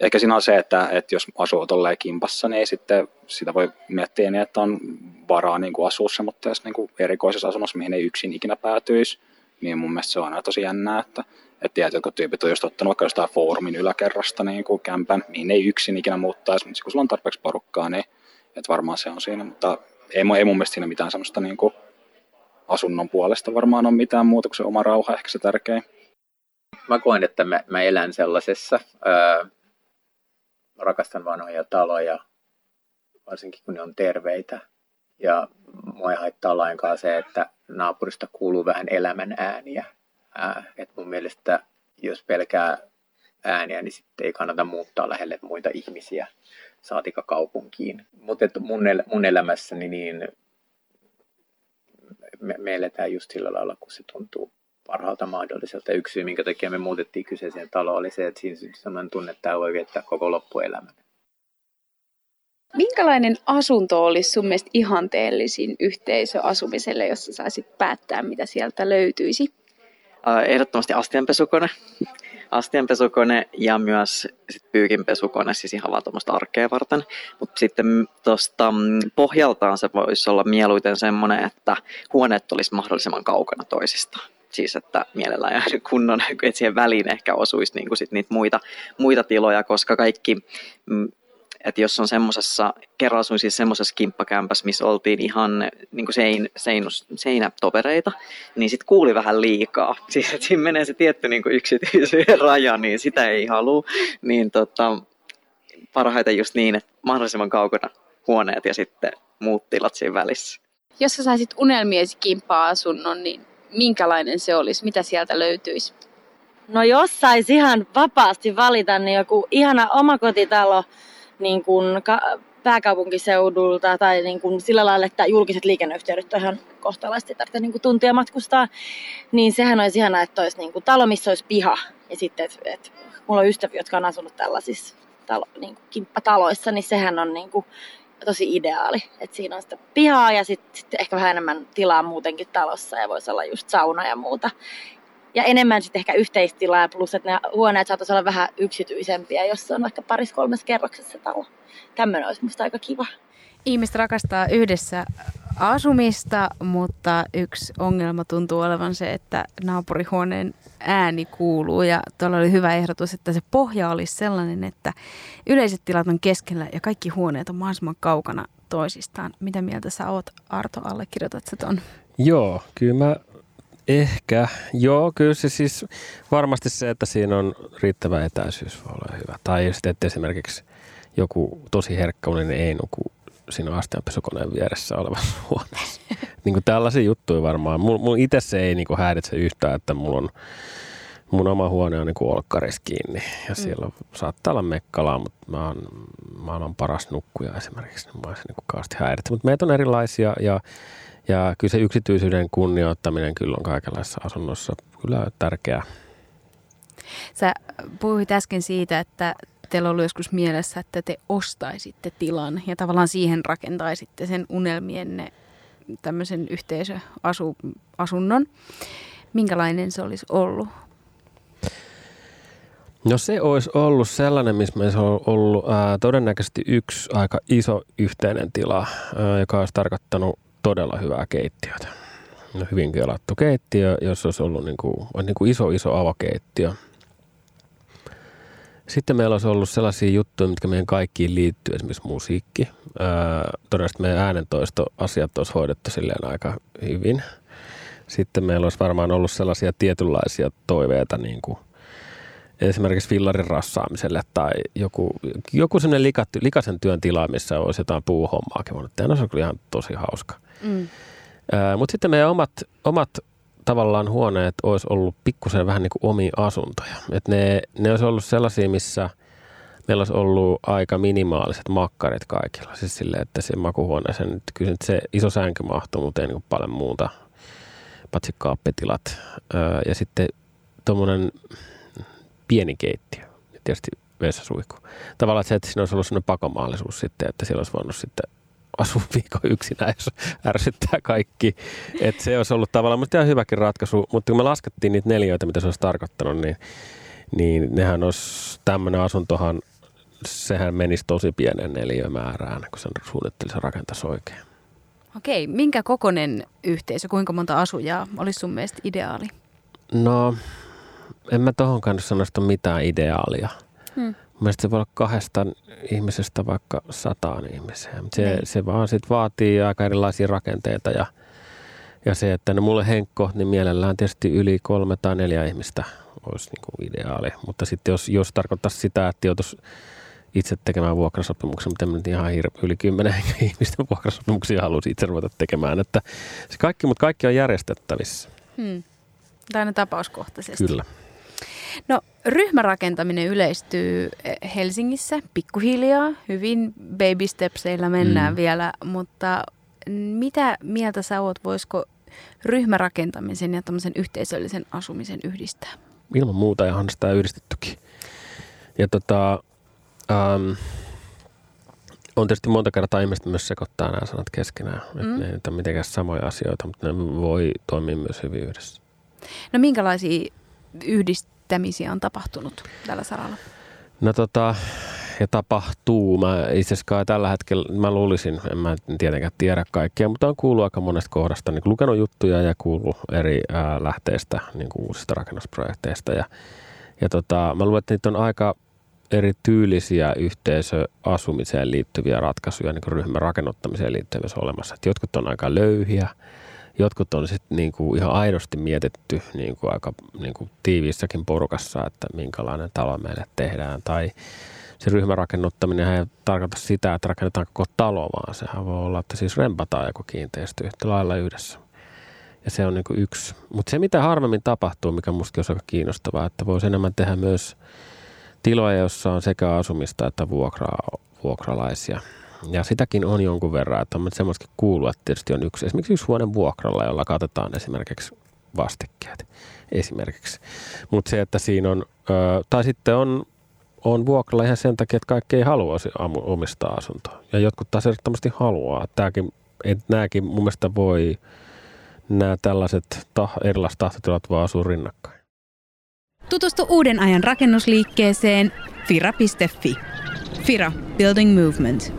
ehkä siinä on se, että, että jos asuu tolleen kimpassa, niin sitten sitä voi miettiä niin, että on varaa niin kuin asua se, mutta jos niin kuin erikoisessa asunnossa, mihin ei yksin ikinä päätyisi, niin mun mielestä se on aina tosi jännää, että, että tiedät, jotkut tyypit on just ottanut vaikka jostain foorumin yläkerrasta niin kuin kämpän, mihin ei yksin ikinä muuttaisi, mutta kun sulla on tarpeeksi porukkaa, niin että varmaan se on siinä, mutta ei, ei mun mielestä siinä mitään semmoista niin kuin asunnon puolesta varmaan ole mitään muuta kuin se oma rauha ehkä se tärkein. Mä koen, että mä, mä elän sellaisessa, ää, rakastan vanhoja taloja, varsinkin kun ne on terveitä. Ja mua ei haittaa lainkaan se, että naapurista kuuluu vähän elämän ääniä. Ää, et mun mielestä jos pelkää ääniä, niin sitten ei kannata muuttaa lähelle muita ihmisiä, saatika kaupunkiin. Mutta mun, el- mun elämässäni niin me, me eletään just sillä lailla, kun se tuntuu parhaalta mahdolliselta. Yksi syy, minkä takia me muutettiin kyseiseen taloon, oli se, että siinä sellainen tunne, että tämä voi viettää koko loppuelämän. Minkälainen asunto olisi sun mielestä ihanteellisin yhteisöasumiselle, jos sä saisit päättää, mitä sieltä löytyisi? Ehdottomasti astianpesukone. Astianpesukone ja myös sit pyykinpesukone, siis ihan vaan tuommoista arkea varten. Mutta sitten tuosta mm, pohjaltaan se voisi olla mieluiten semmoinen, että huoneet olisi mahdollisimman kaukana toisistaan siis että mielellään kunnon, että siihen väliin ehkä osuisi niin kuin sit niitä muita, muita tiloja, koska kaikki mm, että jos on semmoisessa, kerran asuin siis semmoisessa kimppakämpässä, missä oltiin ihan niin kuin sein, seinus, seinätovereita, niin sitten kuuli vähän liikaa. Siis että siinä menee se tietty niin kuin yksityisyyden raja, niin sitä ei halua. Niin tota, parhaiten just niin, että mahdollisimman kaukana huoneet ja sitten muut tilat siinä välissä. Jos sä saisit unelmiesi kimppa-asunnon, niin minkälainen se olisi? Mitä sieltä löytyisi? No jos saisi ihan vapaasti valita, niin joku ihana omakotitalo, niin kuin ka- pääkaupunkiseudulta tai niin kuin sillä lailla, että julkiset liikenneyhteydet on ihan kohtalaisesti tarvitse niin kuin tuntia matkustaa, niin sehän olisi ihana, että olisi niin kuin talo, missä olisi piha. Ja sitten, että et, mulla on ystäviä, jotka on asunut tällaisissa talo, niin kuin kimppataloissa, niin sehän on niin kuin tosi ideaali. Että siinä on sitä pihaa ja sitten sit ehkä vähän enemmän tilaa muutenkin talossa ja voisi olla just sauna ja muuta ja enemmän sitten ehkä yhteistilaa, plus että ne huoneet saattaisi olla vähän yksityisempiä, jos se on vaikka paris kolmes kerroksessa talo. Tämmöinen olisi musta aika kiva. Ihmiset rakastaa yhdessä asumista, mutta yksi ongelma tuntuu olevan se, että naapurihuoneen ääni kuuluu. Ja tuolla oli hyvä ehdotus, että se pohja olisi sellainen, että yleiset tilat on keskellä ja kaikki huoneet on mahdollisimman kaukana toisistaan. Mitä mieltä sä oot, Arto, allekirjoitat sä ton? Joo, kyllä mä Ehkä. Joo, kyllä se siis varmasti se, että siinä on riittävä etäisyys voi olla hyvä. Tai sitten, että esimerkiksi joku tosi herkkäuninen ei nuku siinä astianpesukoneen vieressä olevassa huoneessa. niin kuin tällaisia juttuja varmaan. Mun, mun itse se ei niin kuin häiritse yhtään, että mulla on mun oma huone on niin kuin olkkaris kiinni ja mm. siellä saattaa olla mekkalaa, mutta mä oon maailman paras nukkuja esimerkiksi, niin mä se niin kaasti häiritse. Mutta meitä on erilaisia ja ja kyllä se yksityisyyden kunnioittaminen kyllä on kaikenlaisessa asunnossa kyllä tärkeää. Sä puhuit äsken siitä, että teillä ollut joskus mielessä, että te ostaisitte tilan ja tavallaan siihen rakentaisitte sen unelmienne tämmöisen yhteisöasunnon. Minkälainen se olisi ollut? No se olisi ollut sellainen, missä meillä on ollut ää, todennäköisesti yksi aika iso yhteinen tila, ää, joka olisi tarkoittanut todella hyvää keittiötä. No, hyvin kelattu keittiö, jos olisi ollut niin kuin, niin kuin iso, iso avokeittiö. Sitten meillä olisi ollut sellaisia juttuja, mitkä meidän kaikkiin liittyy, esimerkiksi musiikki. Öö, todennäköisesti meidän äänentoistoasiat olisi hoidettu silleen aika hyvin. Sitten meillä olisi varmaan ollut sellaisia tietynlaisia toiveita, niin kuin esimerkiksi fillarin rassaamiselle tai joku, joku sellainen likaisen työn tila, missä olisi jotain puuhommaakin voinut tehdä. No se on kyllä ihan tosi hauska. Mm. Mutta sitten meidän omat, omat tavallaan huoneet olisi ollut pikkusen vähän niin kuin omia asuntoja. Et ne, ne olisi ollut sellaisia, missä meillä olisi ollut aika minimaaliset makkarit kaikilla. Siis silleen, että se makuhuoneeseen, kyllä se iso sänky mahtuu, mutta ei niin paljon muuta, paitsi kaappetilat. Ja sitten tuommoinen pieni keittiö, tietysti vessasuihku. Tavallaan se, että siinä olisi ollut sellainen pakomahdollisuus sitten, että siellä olisi voinut sitten asua viikon yksinä, jos ärsyttää kaikki. Et se olisi ollut tavallaan mutta ihan hyväkin ratkaisu, mutta kun me laskettiin niitä neljöitä, mitä se olisi tarkoittanut, niin, niin nehän olisi, tämmöinen asuntohan, sehän menisi tosi pienen neliömäärään, kun sen suunnittelisi rakentaisi oikein. Okei, minkä kokonen yhteisö, kuinka monta asujaa olisi sun mielestä ideaali? No, en mä tohon kanssa sanoista mitään ideaalia. Hmm. Mielestäni se voi olla kahdesta ihmisestä vaikka sataan ihmiseen. Se, niin. se vaan sit vaatii aika erilaisia rakenteita ja, ja se, että ne mulle henkko, niin mielellään tietysti yli kolme tai neljä ihmistä olisi niin kuin ideaali. Mutta sitten jos, jos tarkoittaisi sitä, että joutuisi itse tekemään vuokrasopimuksen, mutta en nyt ihan hirve, yli kymmenen ihmisten vuokrasopimuksia haluaisi itse ruveta tekemään. Että se kaikki, mutta kaikki on järjestettävissä. Hmm. Tai aina tapauskohtaisesti. Kyllä. No ryhmärakentaminen yleistyy eh, Helsingissä pikkuhiljaa, hyvin baby stepseillä mennään mm. vielä, mutta mitä mieltä sä oot, voisiko ryhmärakentamisen ja tämmöisen yhteisöllisen asumisen yhdistää? Ilman muuta ja on sitä yhdistettykin. Ja tota, ähm, on tietysti monta kertaa ihmiset myös sekoittaa nämä sanat keskenään. Mm. Että ne ei ole mitenkään samoja asioita, mutta ne voi toimia myös hyvin yhdessä. No minkälaisia yhdistämisiä on tapahtunut tällä saralla? No tota, ja tapahtuu. Mä itse asiassa tällä hetkellä, mä luulisin, en mä tietenkään tiedä kaikkea, mutta on kuullut aika monesta kohdasta, niin lukenut juttuja ja kuullut eri ää, lähteistä, niin kuin uusista rakennusprojekteista. Ja, ja tota, mä luulen, että niitä on aika eri tyylisiä yhteisöasumiseen liittyviä ratkaisuja, niin kuin ryhmän rakennuttamiseen liittyviä olemassa. Että jotkut on aika löyhiä, jotkut on sitten niin kuin ihan aidosti mietitty niin kuin aika niin kuin tiiviissäkin porukassa, että minkälainen talo meille tehdään. Tai se ryhmärakennuttaminen ei tarkoita sitä, että rakennetaan koko talo, vaan sehän voi olla, että siis rempataan joku kiinteistö yhtä lailla yhdessä. Ja se on niin kuin yksi. Mutta se, mitä harvemmin tapahtuu, mikä musta on aika kiinnostavaa, että voisi enemmän tehdä myös tiloja, jossa on sekä asumista että vuokraa, vuokralaisia. Ja sitäkin on jonkun verran, että on semmoista kuuluu, että tietysti on yksi, esimerkiksi yksi huoneen vuokralla, jolla katetaan esimerkiksi vastikkeet esimerkiksi. Mutta se, että siinä on, tai sitten on, on vuokralla ihan sen takia, että kaikki ei halua omistaa asuntoa. Ja jotkut taas ehdottomasti haluaa. Tämäkin, että nämäkin mun mielestä voi, nämä tällaiset tah, erilaiset tahtotilat vaan asua rinnakkain. Tutustu uuden ajan rakennusliikkeeseen fira.fi. Fira Building Movement.